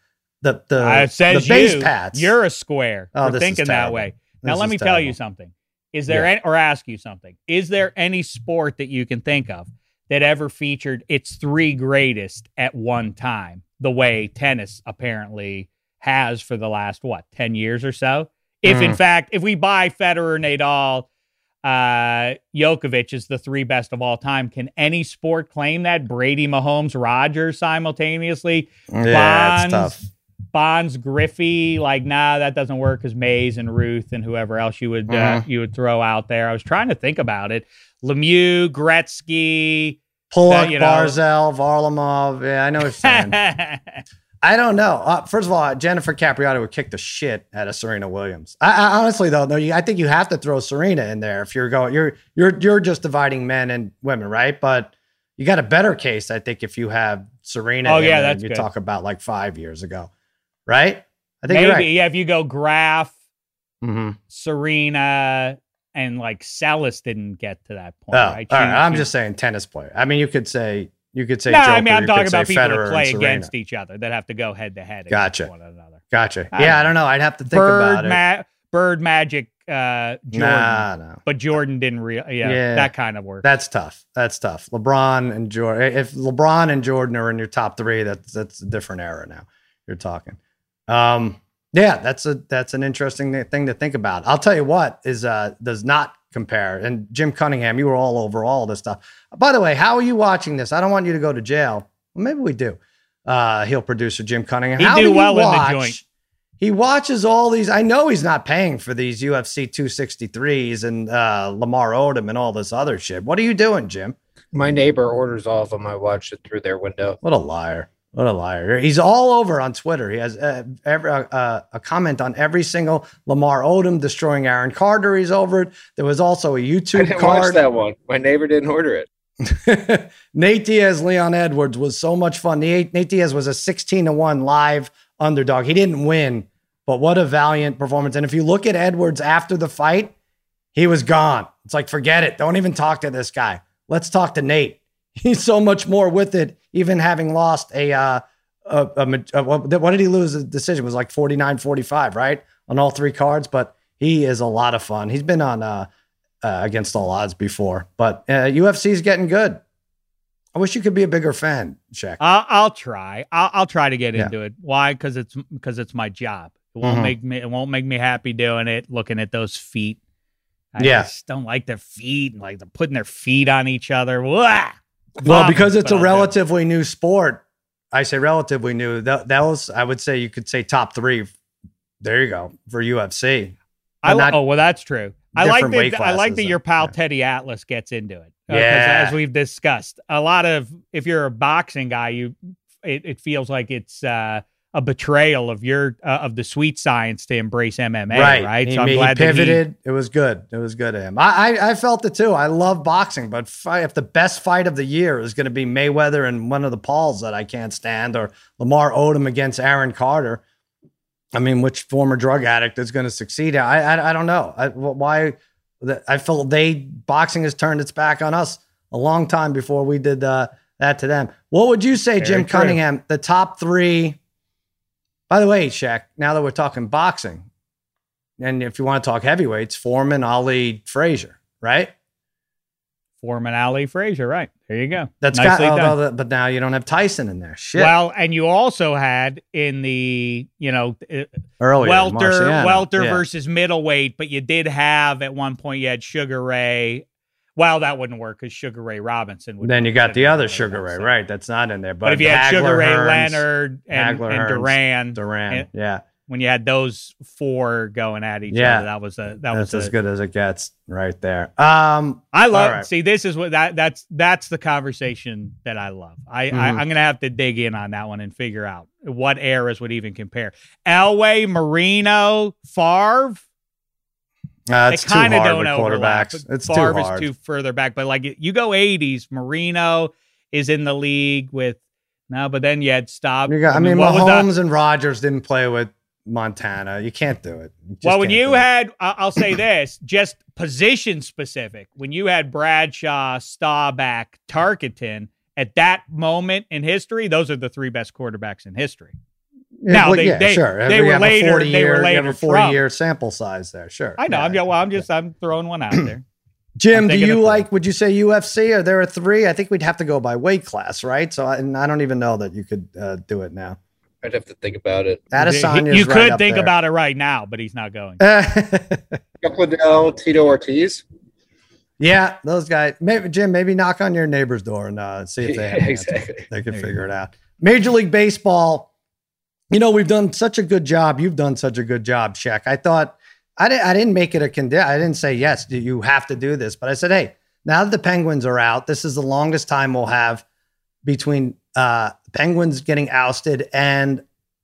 The the, Uh, the base you, paths. You're a square Oh, for this is thinking that terrible. way. Now This let me tell you something. Is there Yeah. any, or ask you something? Is there any sport that you can think of that ever featured its three greatest at one time, the way tennis apparently has for the last what ten years or so? If in Mm. fact, if we buy Federer, Nadal, uh, Djokovic is the three best of all time, can any sport claim that? Brady, Mahomes, Rodgers simultaneously? yeah, Bonds, tough. Bonds, Griffey, like nah, that doesn't work because Mays and Ruth and whoever else you would uh, Mhm. you would throw out there. I was trying to think about it. Lemieux, Gretzky. Pulock, you know- Barzal, Varlamov. Yeah, I know what you're saying. I don't know. Uh, first of all, Jennifer Capriati would kick the shit out of Serena Williams. I, I honestly though, no, you, I think you have to throw Serena in there if you're going. You're you're you're just dividing men and women, right? But you got a better case, I think, if you have Serena. Oh, yeah, that's you good. talk about like five years ago, right? I think Maybe right. yeah. If you go Graf, hmm Serena, and like Seles didn't get to that point. Oh, right? all right. I'm just saying tennis player. I mean, you could say you could say. no, Joker, I mean I'm talking about people Federer that play against each other that have to go head to head. Gotcha. one another. Gotcha. I yeah, I don't know. I'd have to think Bird, about it. ma- Bird Magic, uh, Jordan, Nah, no. but Jordan didn't real. Yeah, Yeah. that kind of work. That's tough. That's tough. LeBron and Jordan. If LeBron and Jordan are in your top three, that's that's a different era now. You're talking. Um, yeah, that's a that's an interesting thing to think about. I'll tell you what is uh does not compare. And Jim Cunningham, you were all over all this stuff. By the way, how are you watching this? I don't want you to go to jail. Well, maybe we do. Uh, heel producer Jim Cunningham. He'd How do you well in the watch- joint. He watches all these. I know he's not paying for these UFC 263s and uh, Lamar Odom and all this other shit. What are you doing, Jim? My neighbor orders all of them. I watch it through their window. What a liar. What a liar. He's all over on Twitter. He has uh, every, uh, a comment on every single Lamar Odom destroying Aaron Carter. He's over it. There was also a YouTube I didn't watch that one. My neighbor didn't order it. Nate Diaz, Leon Edwards was so much fun. Nate, Nate Diaz was a 16 to 1 live underdog. He didn't win, but what a valiant performance. And if you look at Edwards after the fight, he was gone. It's like, forget it. Don't even talk to this guy. Let's talk to Nate. He's so much more with it, even having lost a, uh, a, a, a- what what did he lose? The decision It was like 49 45, right? On all three cards, but he is a lot of fun. He's been on, uh, uh, against all odds before. But uh, UFC is getting good. I wish you could be a bigger fan, Shaq. I'll, I'll try. I'll, I'll try to get Yeah. into it. Why? Because it's because it's my job. It won't Mhm. make me. It won't make me happy doing it. Looking at those feet. I Yeah. just don't like their feet and like they're putting their feet on each other. Wah! Well, Vomit, because it's a I'll do it. relatively new sport. I say relatively new. That, that was, I would say, you could say top three. There you go for UFC. I li- oh well, that's true. I like that. I like that your pal yeah. Teddy Atlas gets into it. Uh, Yeah. as we've discussed, a lot of if you're a boxing guy, you it, it feels like it's uh, a betrayal of your uh, of the sweet science to embrace MMA. Right. right? He, so I'm glad that he- pivoted. it was good. It was good of him. I, I, I felt it too. I love boxing, but if the best fight of the year is going to be Mayweather and one of the Pauls that I can't stand, or Lamar Odom against Aaron Carter, I mean, which former drug addict is going to succeed? I, I, I don't know. I, why? I feel they boxing has turned its back on us a long time before we did uh, that to them. What would you say, Very Jim true. Cunningham? The top three. By the way, Shaq. Now that we're talking boxing, and if you want to talk heavyweights, Foreman, Ali, Frazier, right? Foreman Ali Frazier, right? There you go. That's Nicely got, done. although but now you don't have Tyson in there. Shit. Well, and you also had in the you know uh, Earlier, welter Marciano. welter Yeah. versus middleweight, but you did have at one point you had Sugar Ray. Well, that wouldn't work because Sugar Ray Robinson would. Then you got the other Sugar Ray, right? That's not in there. But, But, if you had Hagler, Sugar Ray Hearns, Leonard and, Hagler, and Duran, Duran, and- yeah, when you had those four going at each Yeah. other, that was a that that's was as a, good as it gets, right there. Um, I love. Right. See, this is what that that's that's the conversation that I love. I, I Mhm. I'm gonna have to dig in on that one and figure out what eras would even compare. Elway, Marino, Favre. Uh, it's too kind of don't overlap. quarterbacks. It's too Favre hard. is too further back. But like you go 80s, Marino is in the league with no, but then you had Staub. You got, I mean, what was? Mahomes and Rodgers didn't play with Montana. You can't do it. Well, when you do it. had, I'll say this, just position specific. When you had Bradshaw, Staubach, Tarkenton at that moment in history, those are the three best quarterbacks in history. Yeah, Now, well, they- yeah, they- sure. they You were have later- 40 they were year, you have later a Forty year sample size there. Sure. I know. Yeah. I'm just, well, I'm just, I'm throwing one out there. Jim, do you like? Would you say UFC? Are there a three? I think we'd have to go by weight class, right? So, I, and I don't even know that you could uh, do it now. I'd have to think about it. Adesanya, you could think about it right now, but he's not going. it. Chuck Tito Ortiz. yeah, those guys. Maybe Jim, maybe knock on your neighbor's door and uh, see if they have an exactly. They can There figure it out. Major League Baseball. You know, we've done such a good job. You've done such a good job, Shaq. I thought I didn't. I didn't make it a condition. I didn't say yes. Do you have to do this? But I said, hey, now that the Penguins are out, this is the longest time we'll have between uh, Penguins getting ousted and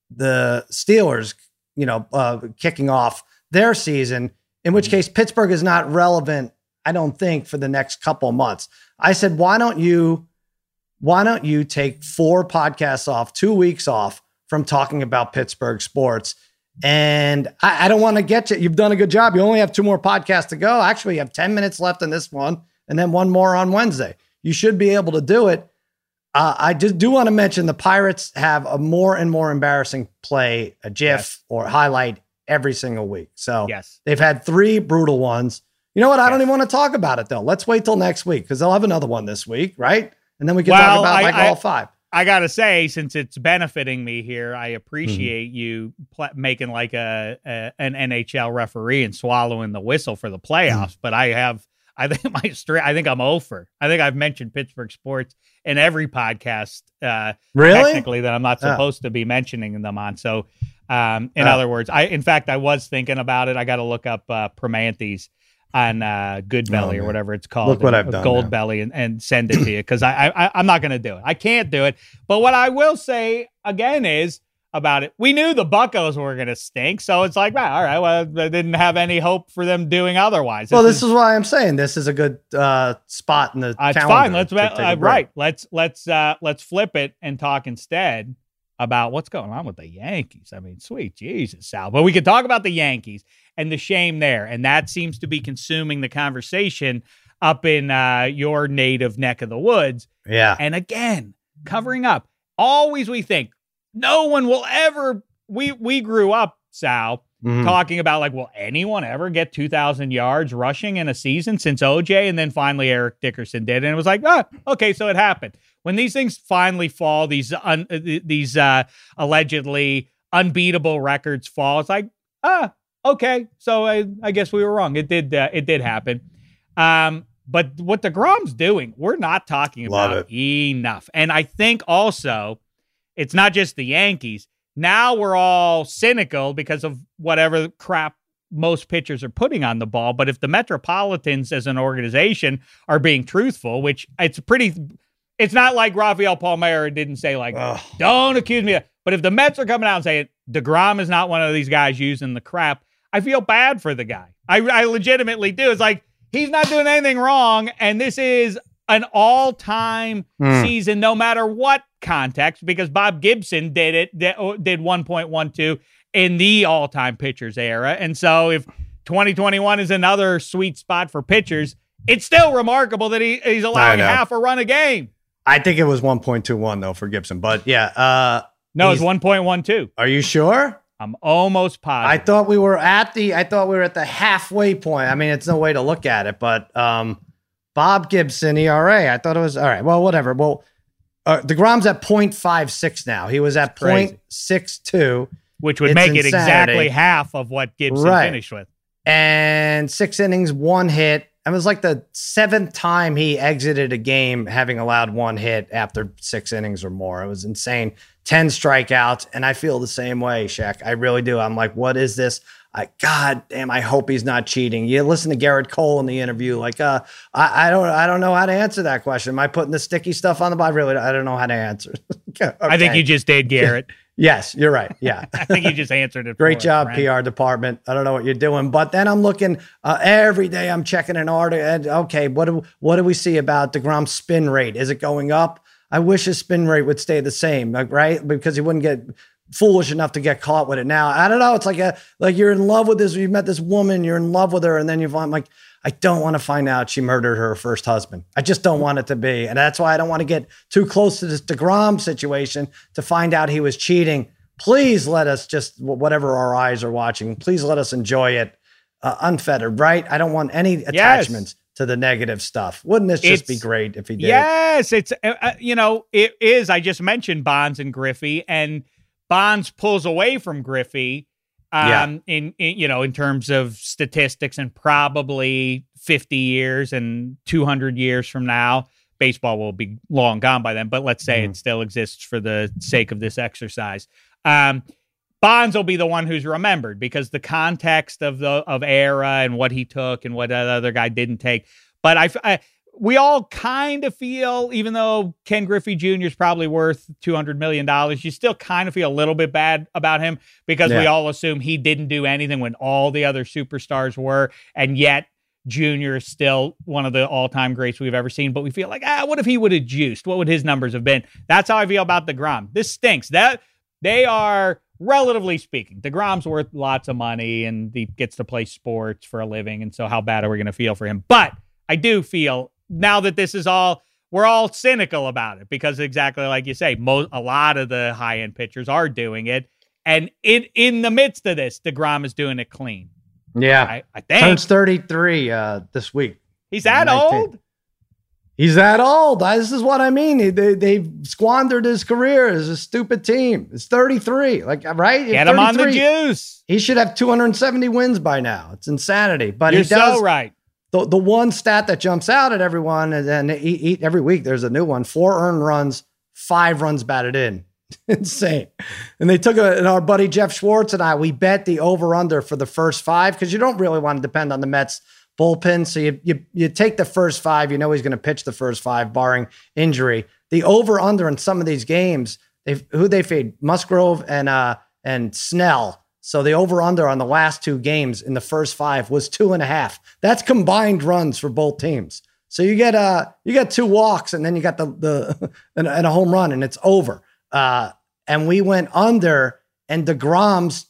the Steelers. You know, uh, kicking off their season. In which case, Pittsburgh is not relevant. I don't think for the next couple months. I said, why don't you? why don't you take four podcasts off, two weeks off from talking about Pittsburgh sports And I, I don't want to get you. You've done a good job. You only have two more podcasts to go. Actually, you have 10 minutes left in this one and then one more on Wednesday. You should be able to do it. Uh, I just do want to mention the Pirates have a more and more embarrassing play, a GIF Yes. or highlight every single week. So Yes. they've had three brutal ones. You know what? I don't even want to talk about it though. Let's wait till next week because they'll have another one this week, right? And then we can talk about I- like I- all five. I gotta say, since it's benefiting me here, I appreciate Mm-hmm. you pl- making like a, a an NHL referee and swallowing the whistle for the playoffs. But I have, I think my straight, I think I'm over. I think I've mentioned Pittsburgh sports in every podcast. Uh, Really? technically that I'm not Oh. supposed to be mentioning them on. So, um, in Oh. other words, I in fact I was thinking about it. I got to look up uh, Primanti's on uh, Good Belly Oh, or whatever it's called. Look what I've done Gold now. Belly and, and send it to you because I, I I'm not going to do it. I can't do it. But what I will say again is about it. We knew the Buccos were going to stink, so it's like, well, all right. Well, I didn't have any hope for them doing otherwise. Well, this is why I'm saying this is a good uh, spot in the Uh, it's fine. Let's to take a uh, right. Let's let's uh let's flip it and talk instead about what's going on with the Yankees. I mean, sweet Jesus, Sal. But we could talk about the Yankees and the shame there, and that seems to be consuming the conversation up in uh, your native neck of the woods. Yeah. And again, covering up. Always we think no one will ever. We we grew up, Sal, Mhm. talking about like, will anyone ever get 2,000 yards rushing in a season since OJ? And then finally Eric Dickerson did. And it was like, ah, okay, so it happened. When these things finally fall, these un, uh, these uh, allegedly unbeatable records fall, it's like, ah, okay, so I, I guess we were wrong. It did uh, it did happen. Um, but what deGrom's doing, we're not talking Love about enough. And I think also it's not just the Yankees. Now we're all cynical because of whatever crap most pitchers are putting on the ball. But if the Metropolitans as an organization are being truthful, which it's pretty, it's not like Rafael Palmeiro didn't say like, Ugh. don't accuse me. But if the Mets are coming out and saying DeGrom is not one of these guys using the crap, I feel bad for the guy. I, I legitimately do. It's like he's not doing anything wrong. And this is an all time Hmm. season, no matter what context, because Bob Gibson did it, did, did 1.12 in the all time pitchers era. And so if 2021 is another sweet spot for pitchers, it's still remarkable that he, he's allowing half a run a game. I think it was 1.21 though for Gibson, but yeah. Uh, No, it's He's- 1.12. are you sure? I'm almost positive. I thought we were at the. I thought we were at the halfway point. I mean, it's no way to look at it, but um, Bob Gibson ERA. I thought it was all right. Well, whatever. Well, uh, Degrom's at 0.56 now. He was at crazy. 0.62 which would It's make it exactly half of what Gibson Right. finished with. and six innings, one hit. It was like the seventh time he exited a game having allowed one hit after six innings or more. It was insane. 10 strikeouts. And I feel the same way, Shaq. I really do. I'm like, what is this? I God damn, I hope he's not cheating. You listen to Gerrit Cole in the interview, like, uh, I, I don't I don't know how to answer that question. Am I putting the sticky stuff on the? I really I don't know how to answer. I think you just did, Gerrit. Yes, you're right. Yeah. I think you just answered it. Great job, friend. PR department. I don't know what you're doing, but then I'm looking uh, every day. I'm checking an article. And okay, what do what do we see about Degrom's spin rate? Is it going up? I wish his spin rate would stay the same, like, right? Because he wouldn't get foolish enough to get caught with it. Now I don't know. It's like a like you're in love with this. You met this woman, you're in love with her, and then you find like I don't want to find out she murdered her first husband. I just don't want it to be, and that's why I don't want to get too close to this Degrom situation to find out he was cheating please let us just whatever our eyes are watching please let us enjoy it uh, unfettered right i don't want any attachments to the negative stuff wouldn't this just be great if he did Yes, it's uh, uh, you know it is. I just mentioned Bonds and Griffey, and Bonds pulls away from Griffey. Um, Yeah. in, in you know in terms of statistics, and probably fifty years and two hundred years from now, baseball will be long gone by then. But let's say Mm-hmm. it still exists for the sake of this exercise. Um, Bonds will be the one who's remembered because the context of the of era and what he took and what that other guy didn't take. But I, I we all kind of feel, even though Ken Griffey Jr. is probably worth two hundred million dollars, you still kind of feel a little bit bad about him because we all assume he didn't do anything when all the other superstars were, and yet Junior is still one of the all-time greats we've ever seen. But we feel like, ah, what if he would have juiced? What would his numbers have been? That's how I feel about deGrom. This stinks. That they are relatively speaking. DeGrom's worth lots of money and he gets to play sports for a living. And so, how bad are we going to feel for him? But I do feel now that this is all, we're all cynical about it because exactly like you say, mo- a lot of the high end pitchers are doing it. And in, in the midst of this, DeGrom is doing it clean. Yeah. I, I think. Turns 33 uh, this week. He's that 19. old? He's that old. This is what I mean. They, they've squandered his career as a stupid team. It's 33. Like, right? Get him on the juice. He should have 270 wins by now. It's insanity. But You're he does. so right. The, the one stat that jumps out at everyone, and then he, he, every week there's a new one four earned runs, five runs batted in. Insane. And they took a, and our buddy Jeff Schwartz and I, we bet the over under for the first five because you don't really want to depend on the Mets bullpen. So you, you, you take the first five, you know he's going to pitch the first five, barring injury. The over under in some of these games, they who they fade Musgrove and uh and Snell. So the over under on the last two games in the first five was two and a half. That's combined runs for both teams. So you get uh you got two walks and then you got the the and, a home run and it's over. Uh, and we went under and DeGrom's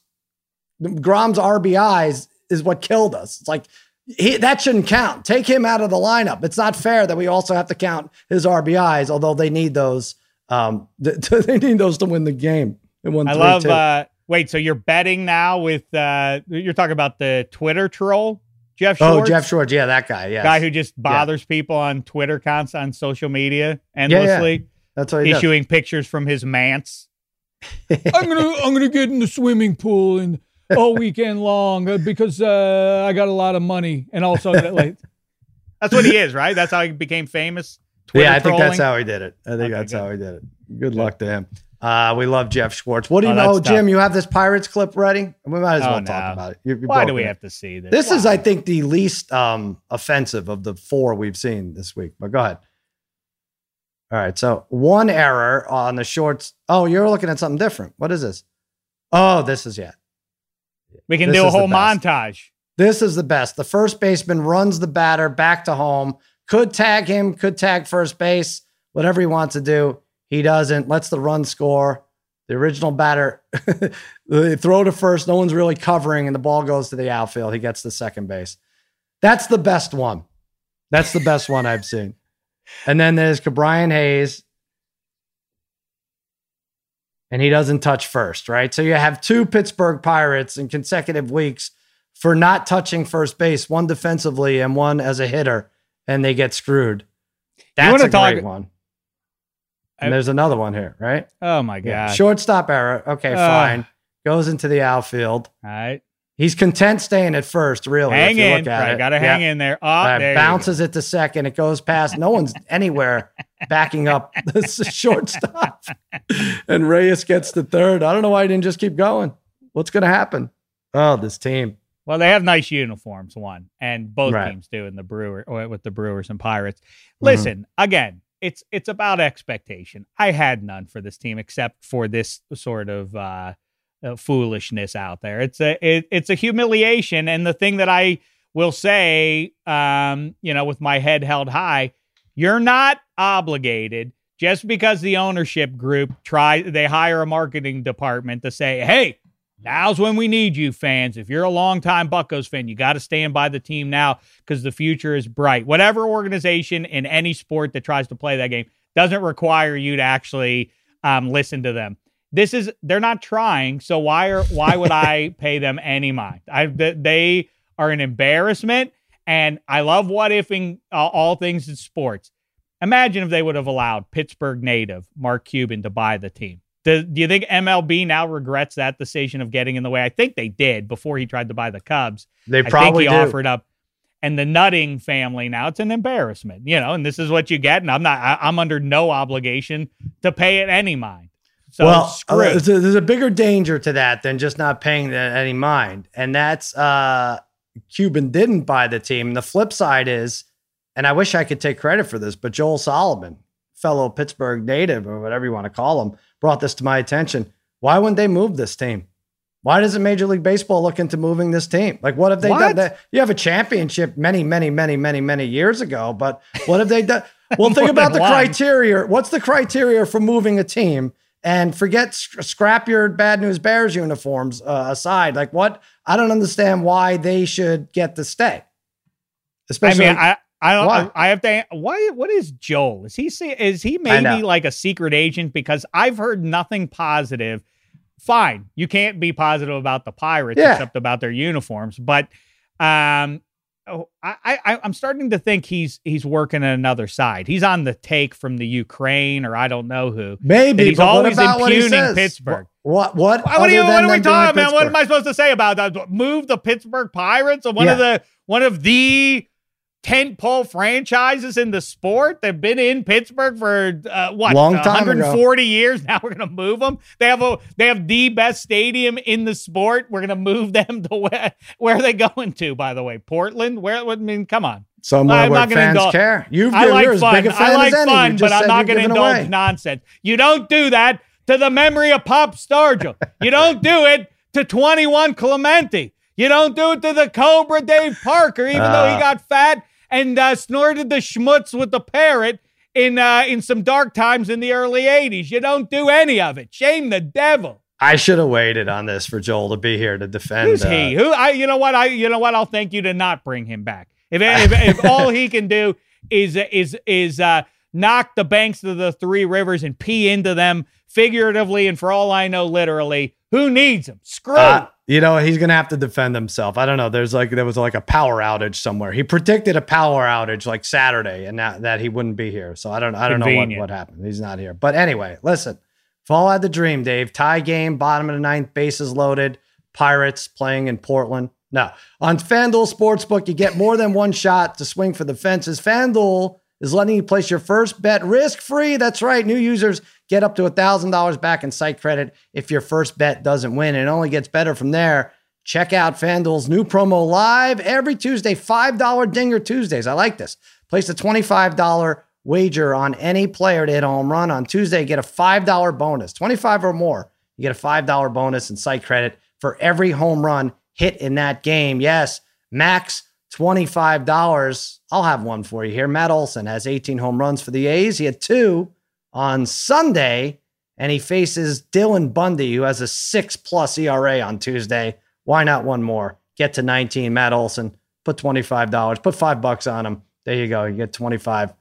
DeGrom's RBIs is what killed us. It's like he, that shouldn't count. Take him out of the lineup. It's not fair that we also have to count his RBIs, although they need those. Um, they need those to win the game. It won I love. Uh, wait, so you're betting now with? Uh, you're talking about the Twitter troll, Jeff. Oh, Jeff Schwartz. Yeah, that guy. Yeah, guy who just bothers yeah. people on Twitter, cons on social media endlessly. Yeah, yeah. That's what he issuing does. pictures from his manse. I'm gonna I'm gonna get in the swimming pool and all weekend long uh, because uh, I got a lot of money and also that, like that's what he is, right? That's how he became famous. Twitter yeah, I trolling. think that's how he did it. I think Okay, that's good. how he did it. Good luck to him. Uh, we love Jeff Schwartz. What do you Oh, know, that's tough. Jim? You have this Pirates clip ready? We might as Oh, well no. talk about it. You're- you're Why do we it. have to see this? This is, I think, the least um, offensive of the four we've seen this week. But go ahead. All right. So one error on the shorts. Oh, you're looking at something different. What is this? Oh, this is yeah. We can this do a whole montage. This is the best. The first baseman runs the batter back to home. Could tag him. Could tag first base. Whatever he wants to do. He doesn't. Lets the run score. The original batter, they throw to first. No one's really covering, and the ball goes to the outfield. He gets the second base. That's the best one. That's the best one I've seen. And then there's Brian Hayes, and he doesn't touch first, right? So you have two Pittsburgh Pirates in consecutive weeks for not touching first base, one defensively and one as a hitter, and they get screwed. That's a talk- great one. I- And there's another one here, right? Oh my god! Yeah. Shortstop error. Okay, Ugh. fine. Goes into the outfield. All right, He's content staying at first, really. hang in. Right, gotta Yeah. hang in there. Oh, Uh, there bounces it to second. It goes past. No one's anywhere backing up the shortstop. and Reyes gets the third. I don't know why he didn't just keep going. What's going to happen? Oh, this team. Well, they have nice uniforms, one, and both Right. teams do in the Brewer with the Brewers and Pirates. Mm-hmm. Listen, again, it's it's about expectation. I had none for this team except for this sort of uh, uh, foolishness out there. It's a it, it's a humiliation, and the thing that I will say, um, you know, with my head held high, you're not obligated just because the ownership group try they hire a marketing department to say, hey. Now's when we need you, fans. If you're a longtime Buccos fan, you got to stand by the team now because the future is bright. Whatever organization in any sport that tries to play that game doesn't require you to actually um, listen to them. This is they're not trying, so why are why would I pay them any mind? I they are an embarrassment, and I love what ifing uh, all things in sports. Imagine if they would have allowed Pittsburgh native Mark Cuban to buy the team. Do, do you think MLB now regrets that decision of getting in the way? I think they did before he tried to buy the Cubs. They I probably think he do. offered up. And the nutting family now, it's an embarrassment, you know, and this is what you get. And I'm not, I, I'm under no obligation to pay it any mind. So well, uh, there's, a, there's a bigger danger to that than just not paying any mind. And that's uh, Cuban didn't buy the team. The flip side is, and I wish I could take credit for this, but Joel Solomon, fellow Pittsburgh native or whatever you want to call him, brought this to my attention. Why wouldn't they move this team? Why doesn't Major League Baseball look into moving this team? Like, what have they What? done? That you have a championship many, many, many, many, many years ago, but what have they done? Well, think about the one. criteria. What's the criteria for moving a team? And forget scrap your bad news Bears uniforms uh, aside. Like what? I don't understand why they should get to stay. Especially, I mean, I, I don't. Why? I have to. Why? What is Joel? Is he is he maybe like a secret agent? Because I've heard nothing positive. Fine, you can't be positive about the Pirates yeah. except about their uniforms, but um, oh, I, I I'm starting to think he's he's working at another side. He's on the take from the Ukraine or I don't know who. Maybe he's always impugning Pittsburgh. What what? What, what, are, you, what are we talking about? What am I supposed to say about that? Move the Pittsburgh Pirates, or one yeah. of the one of the tentpole franchises in the sport. They've been in Pittsburgh for uh, what Long time 140 ago. years. Now we're gonna move them. They have a they have the best stadium in the sport. We're gonna move them to where where are they going to? By the way, Portland. Where I mean, come on. Somewhere I'm not fans indulge. care. You've I like fun. I like fun, but I'm not going to indulge away. nonsense. You don't do that to the memory of Pop Stargell. you don't do it to 21 Clemente. You don't do it to the Cobra Dave Parker, even uh, though he uh. got fat and uh, snorted the schmutz with the parrot in uh, in some dark times in the early 80s. You don't do any of it. Shame the devil. I should have waited on this for Joel to be here to defend. Who's uh, he? Who I you know what I you know what I'll thank you to not bring him back. If if, if all he can do is is is uh, knock the banks of the three rivers and pee into them figuratively and for all I know literally, who needs him? Screw. Uh, you know, he's gonna have to defend himself. I don't know. There's like there was like a power outage somewhere. He predicted a power outage like Saturday, and that, that he wouldn't be here. So I don't I don't Convenient. know what, what happened. He's not here. But anyway, listen. Fall had the dream, Dave. Tie game, bottom of the ninth, bases loaded. Pirates playing in Portland. No. On FanDuel Sportsbook, you get more than one shot to swing for the fences. FanDuel is letting you place your first bet risk free. That's right. New users get up to $1,000 back in site credit if your first bet doesn't win. It only gets better from there. Check out FanDuel's new promo live every Tuesday, $5 Dinger Tuesdays. I like this. Place a $25 wager on any player to hit a home run. On Tuesday, get a $5 bonus, 25 or more. You get a $5 bonus in site credit for every home run hit in that game. Yes, max $25. I'll have one for you here. Matt Olson has 18 home runs for the A's. He had two on Sunday, and he faces Dylan Bundy, who has a six plus ERA on Tuesday. Why not one more? Get to 19. Matt Olson, put $25. Put five bucks on him. There you go. You get 25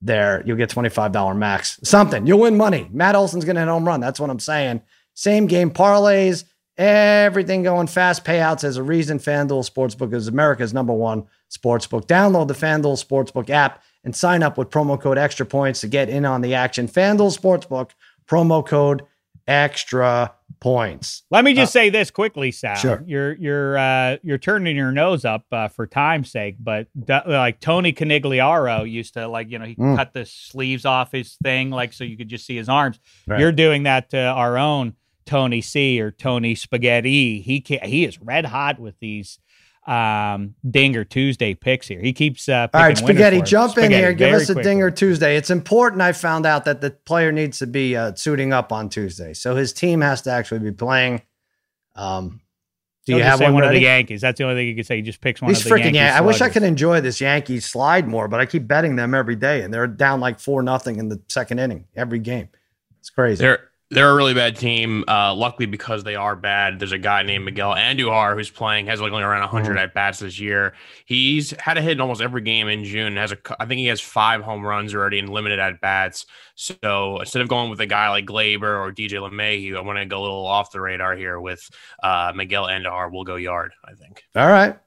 there. You'll get $25 max. Something. You'll win money. Matt Olson's going to hit home run. That's what I'm saying. Same game parlays Everything going fast payouts as a reason FanDuel Sportsbook is America's number one sportsbook. Download the FanDuel Sportsbook app and sign up with promo code extra points to get in on the action. FanDuel Sportsbook, promo code extra points. Let me just uh, say this quickly, Sal. Sure. You're you're uh, you're turning your nose up uh, for time's sake, but like Tony Conigliaro used to like you know he mm. cut the sleeves off his thing like so you could just see his arms. Right. You're doing that to our own Tony C or Tony Spaghetti. He can, he is red hot with these um, Dinger Tuesday picks here. He keeps uh, all right. Spaghetti, jump spaghetti, in here. Give us a quickly. Dinger Tuesday. It's important. I found out that the player needs to be uh, suiting up on Tuesday, so his team has to actually be playing. Um, do you have one, one of the Yankees? That's the only thing you can say. He just picks one He's of the freaking Yankees. I wish I could enjoy this Yankees slide more, but I keep betting them every day, and they're down like four nothing in the second inning every game. It's crazy. They're they're a really bad team. Uh, luckily, because they are bad, there's a guy named Miguel Andujar who's playing, has like only around 100 mm-hmm. at bats this year. He's had a hit in almost every game in June. Has a, I think he has five home runs already in limited at bats. So instead of going with a guy like Gleyber or DJ LeMahieu, I want to go a little off the radar here with uh, Miguel Andujar. We'll go yard, I think. All right,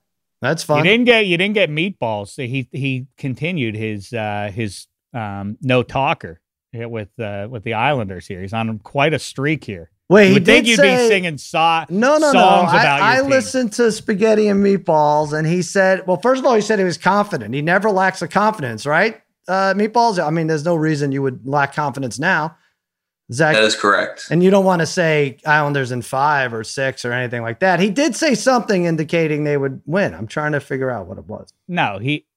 that's fine. You didn't get you didn't get meatballs. He he continued his uh, his um, no talker with uh, with the Islanders here. He's on quite a streak here. Wait, you would think you'd say, be singing so- no, no, songs no. about I, I listened to Spaghetti and Meatballs, and he said, well, first of all, he said he was confident. He never lacks the confidence, right? Uh, meatballs. I mean, there's no reason you would lack confidence now. Zach, that is correct. And you don't want to say Islanders in five or six or anything like that. He did say something indicating they would win. I'm trying to figure out what it was. No, he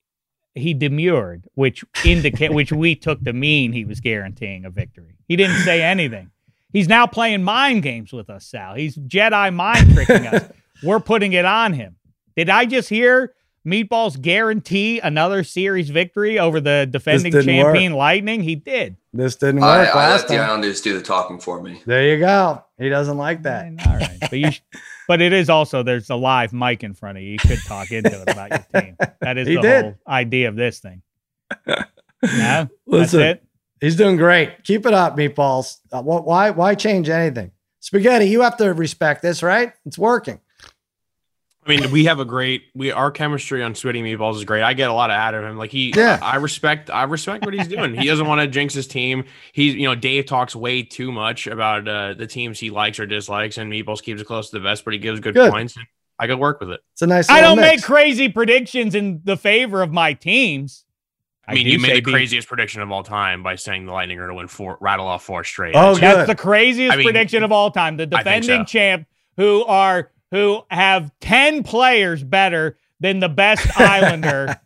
he demurred, which indicate which we took to mean he was guaranteeing a victory. He didn't say anything. He's now playing mind games with us, Sal. He's Jedi mind tricking us. We're putting it on him. Did I just hear Meatballs guarantee another series victory over the defending didn't champion Lightning? He did. This didn't I, work I last let the time. Islanders do the talking for me. There you go. He doesn't like that. All right, but you, sh- but it is also there's a live mic in front of you. You could talk into it about your team. That is He the did. whole idea of this thing. No, Listen, that's it. He's doing great. Keep it up, meatballs. Uh, wh- why? Why change anything? Spaghetti, you have to respect this, right? It's working. I mean, we have a great we our chemistry on sweaty meatballs is great. I get a lot out of him. Like he, Yeah. I respect, I respect what he's doing. He doesn't want to jinx his team. He's, you know, Dave talks way too much about uh, the teams he likes or dislikes, and meatballs keeps it close to the vest, but he gives good, Good. points. And I could work with it. It's a nice. I don't mix. make crazy predictions in the favor of my teams. I mean, you made the be- craziest prediction of all time by saying the Lightning are going to win four, rattle off four straight. Oh, That's- good. That's the craziest I mean, prediction of all time. The defending so. champ who are who have 10 players better than the best Islander.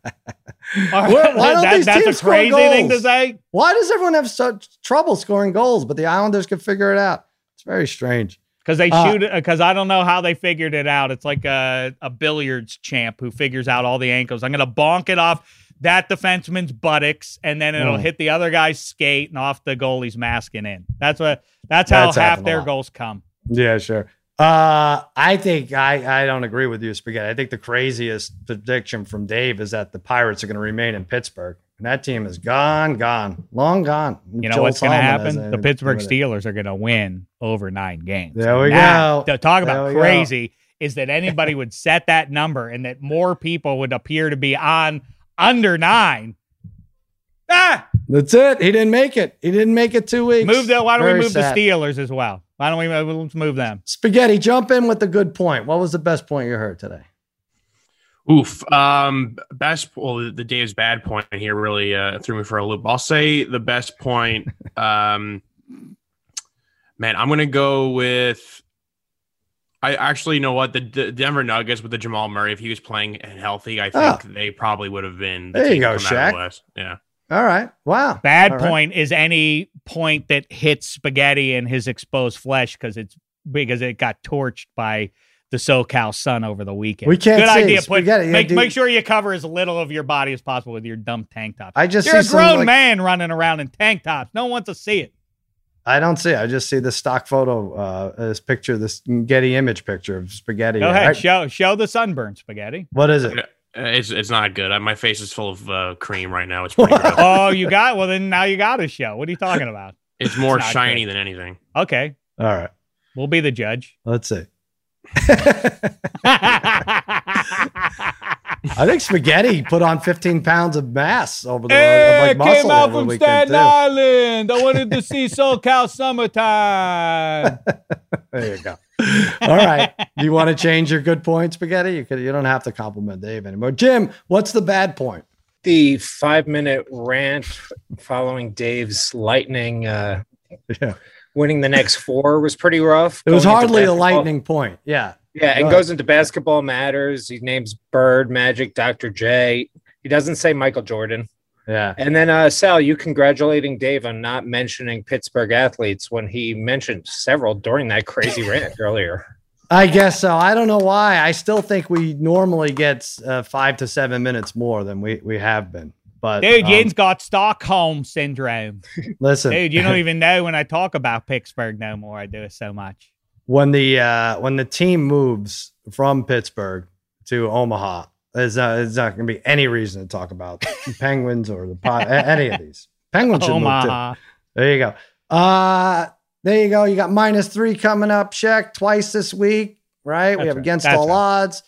Why- why don't that- these that's teams a crazy thing to say. Why does everyone have such trouble scoring goals, but the Islanders can figure it out? It's very strange. Because they Uh, shoot. Because I don't know how they figured it out. It's like a, a billiards champ who figures out all the ankles. I'm gonna bonk it off that defenseman's buttocks, and then it'll Mm. hit the other guy's skate and off the goalie's mask and in. That's what. That's how That's half their goals come. Yeah, sure. Uh, I think I, I don't agree with you, Spaghetti. I think the craziest prediction from Dave is that the Pirates are going to remain in Pittsburgh, and that team is gone, gone, long gone. You know Joel what's going to happen? The anything to do Pittsburgh. Steelers are going to win over nine games. There we Now, go. Talk about we go. crazy is that anybody would set that number and that more people would appear to be on under nine. Ah, That's it. He didn't make it. He didn't make it two weeks. move the. Why don't Very we move sad. the Steelers as well? Why don't we let's move them? Spaghetti, jump in with the good point. What was the best point you heard today? Oof. Um, best. Well, the, the Dave's bad point here really uh, threw me for a loop. I'll say the best point. Um, man, I'm gonna go with. I actually you know what the, the Denver Nuggets with the Jamal Murray. If he was playing and healthy, I think Oh. they probably would have been. The There you team to go, come out of the Shaq. Yeah. All right. Wow. Bad All right. point is any point that hits spaghetti in his exposed flesh because it's because it got torched by the SoCal sun over the weekend. We can't Good see idea. Put, spaghetti. Yeah, make, dude. make sure you cover as little of your body as possible with your dumb tank top. I just You're a see some, grown like- man running around in tank tops. No one wants to see it. I don't see. it. I just see the stock photo, uh, this picture, this Getty image picture of spaghetti. Go ahead, Right? show show the sunburn spaghetti. What is it? Uh, It's it's not good. Uh, My face is full of uh, cream right now. It's pretty gross. Oh, you got well. Then now you got a show. What are you talking about? It's more not shiny good. than anything. Okay, All right. we'll be the judge. Let's see. I I think spaghetti put on 15 pounds of mass over the Hey, of like muscle came out over from Staten too. Island. I wanted to see SoCal summertime. There you go. All right. Do you want to change your good point, spaghetti? You could. You don't have to compliment Dave anymore. Jim, what's the bad point? The five minute rant following Dave's lightning uh, Yeah. winning the next four was pretty rough. It was hardly a lightning point. Yeah. Yeah, Go and goes into basketball matters. He names Bird, Magic, Dr. J. He doesn't say Michael Jordan. Yeah. And then uh, Sal, you congratulating Dave on not mentioning Pittsburgh athletes when he mentioned several during that crazy rant earlier. I guess so. I don't know why. I still think we normally get uh, five to seven minutes more than we, we have been. But Dude, um, Yin's got Stockholm syndrome. listen, Dude, you don't even know when I talk about Pittsburgh no more. I do it so much. when the uh, when the team moves from Pittsburgh to Omaha, there's not, there's not going to be any reason to talk about the Penguins or the pot, any of these. Penguins should. Omaha. There you go. Uh, there you go. You got minus three coming up, Sheck, twice this week, right? we have right. against That's all right. odds.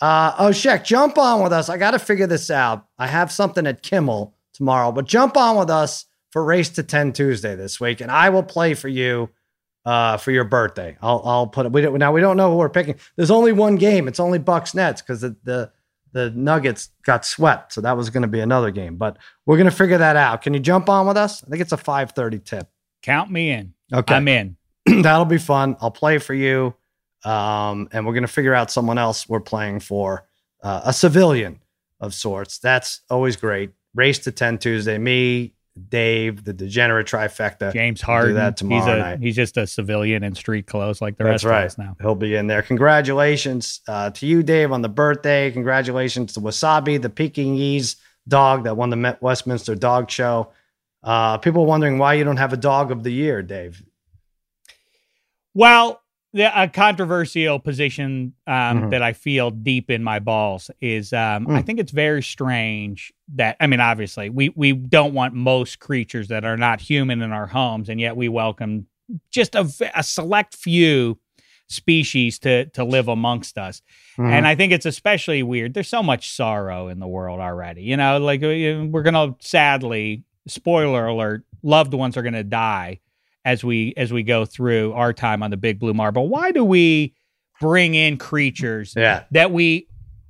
Uh, oh, Sheck, jump on with us. I got to figure this out. I have something at Kimmel tomorrow, but jump on with us for Race to 10 Tuesday this week, and I will play for you uh, for your birthday. I'll, I'll put it. We don't, now, we don't know who we're picking. There's only one game. It's only Bucks Nets because the, the, the Nuggets got swept. So that was going to be another game, but we're going to figure that out. Can you jump on with us? I think it's a 530 tip. Count me in. Okay. I'm in. That'll be fun. I'll play for you. Um, and we're going to figure out someone else we're playing for, uh, a civilian of sorts. That's always great. Race to 10 Tuesday. Me, Dave, the degenerate trifecta. James Harden. Do that tomorrow he's a, night. He's just a civilian in street clothes like the That's rest right. of us now. He'll be in there. Congratulations uh, to you, Dave, on the birthday. Congratulations to Wasabi, the Pekingese dog that won the Met- Westminster Dog Show. Uh, people wondering why you don't have a dog of the year, Dave. Well, a controversial position um, Mhm. that I feel deep in my balls is um, I Mm. think it's very strange that I mean, obviously, we we don't want most creatures that are not human in our homes, and yet we welcome just a, a select few species to to live amongst us. Mm-hmm. And I think it's especially weird. There's so much sorrow in the world already. You know, like uh, we're gonna sadly, spoiler alert, loved ones are gonna die as we as we go through our time on the big blue marble. Why do we bring in creatures yeah. that we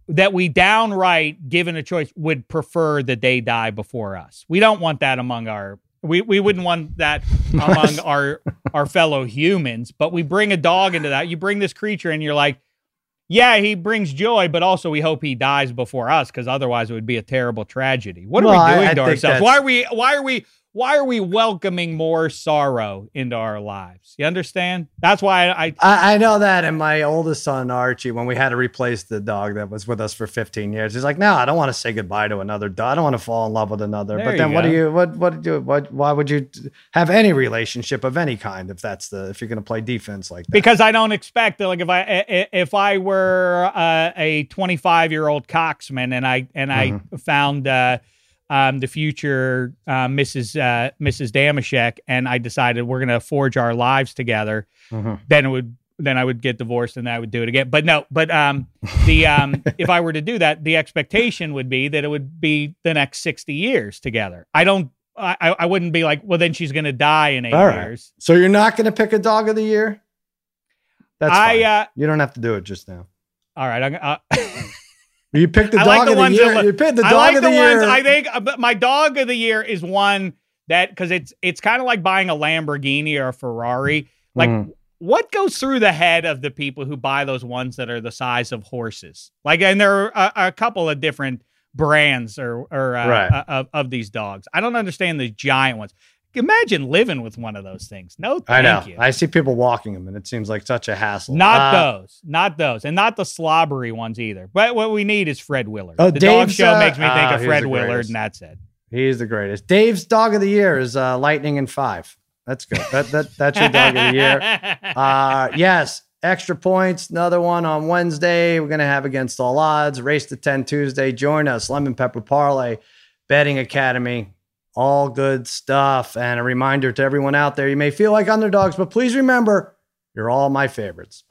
that we downright, given a choice, would prefer that they die before us? We don't want that among our we, we wouldn't want that among our our fellow humans, but we bring a dog into that. You bring this creature and you're like, yeah, he brings joy, but also we hope he dies before us because otherwise it would be a terrible tragedy. What Well, are we doing I to ourselves? Why are we why are we why are we welcoming more sorrow into our lives? You understand? That's why I, I, I know that. And my oldest son, Archie, when we had to replace the dog that was with us for 15 years, he's like, no, I don't want to say goodbye to another dog. I don't want to fall in love with another. There but then what do you, what, what do you, what, why would you have any relationship of any kind if that's the, if you're going to play defense like that? because I don't expect that. Like if I i- if I were uh, a 25 year old coxman and I and I Mm-hmm. found uh, um, the future uh, Mrs. Uh, Mrs. Dameshek and I decided we're gonna forge our lives together, Mhm. then it would then I would get divorced and I would do it again. But no, but um, the um, if I were to do that, the expectation would be that it would be the next 60 years together. I don't. I, I I wouldn't be like, well, then she's gonna die in eight All right. years. So you're not going to pick a dog of the year? That's I fine. uh, you don't have to do it just now. all right. I'm, uh, You picked the dog like the of the ones year. look- you picked the I dog like of the, the, year. ones. I think uh, but my dog of the year is one that because it's it's kind of like buying a Lamborghini or a Ferrari. Like, Mhm. what goes through the head of the people who buy those ones that are the size of horses? Like, and there are a, a couple of different brands or or uh, Right. uh, of of these dogs. I don't understand the giant ones. Imagine living with one of those things. No, I know. you. I see people walking them, and it seems like such a hassle. Not Uh, those, not those, and not the slobbery ones either. But what we need is Fred Willard. Oh, the dog Dave's, show uh, makes me think ah, of Fred Willard, greatest. and that's it. He's the greatest. Dave's dog of the year is uh, Lightning in five. That's good. That that that's your dog of the year. Uh, yes, extra points. Another one on Wednesday. We're gonna have against all odds. Race to ten Tuesday. Join us. Lemon Pepper Parlay, Betting Academy. All good stuff. And a reminder to everyone out there: you may feel like underdogs, but please remember, you're all my favorites.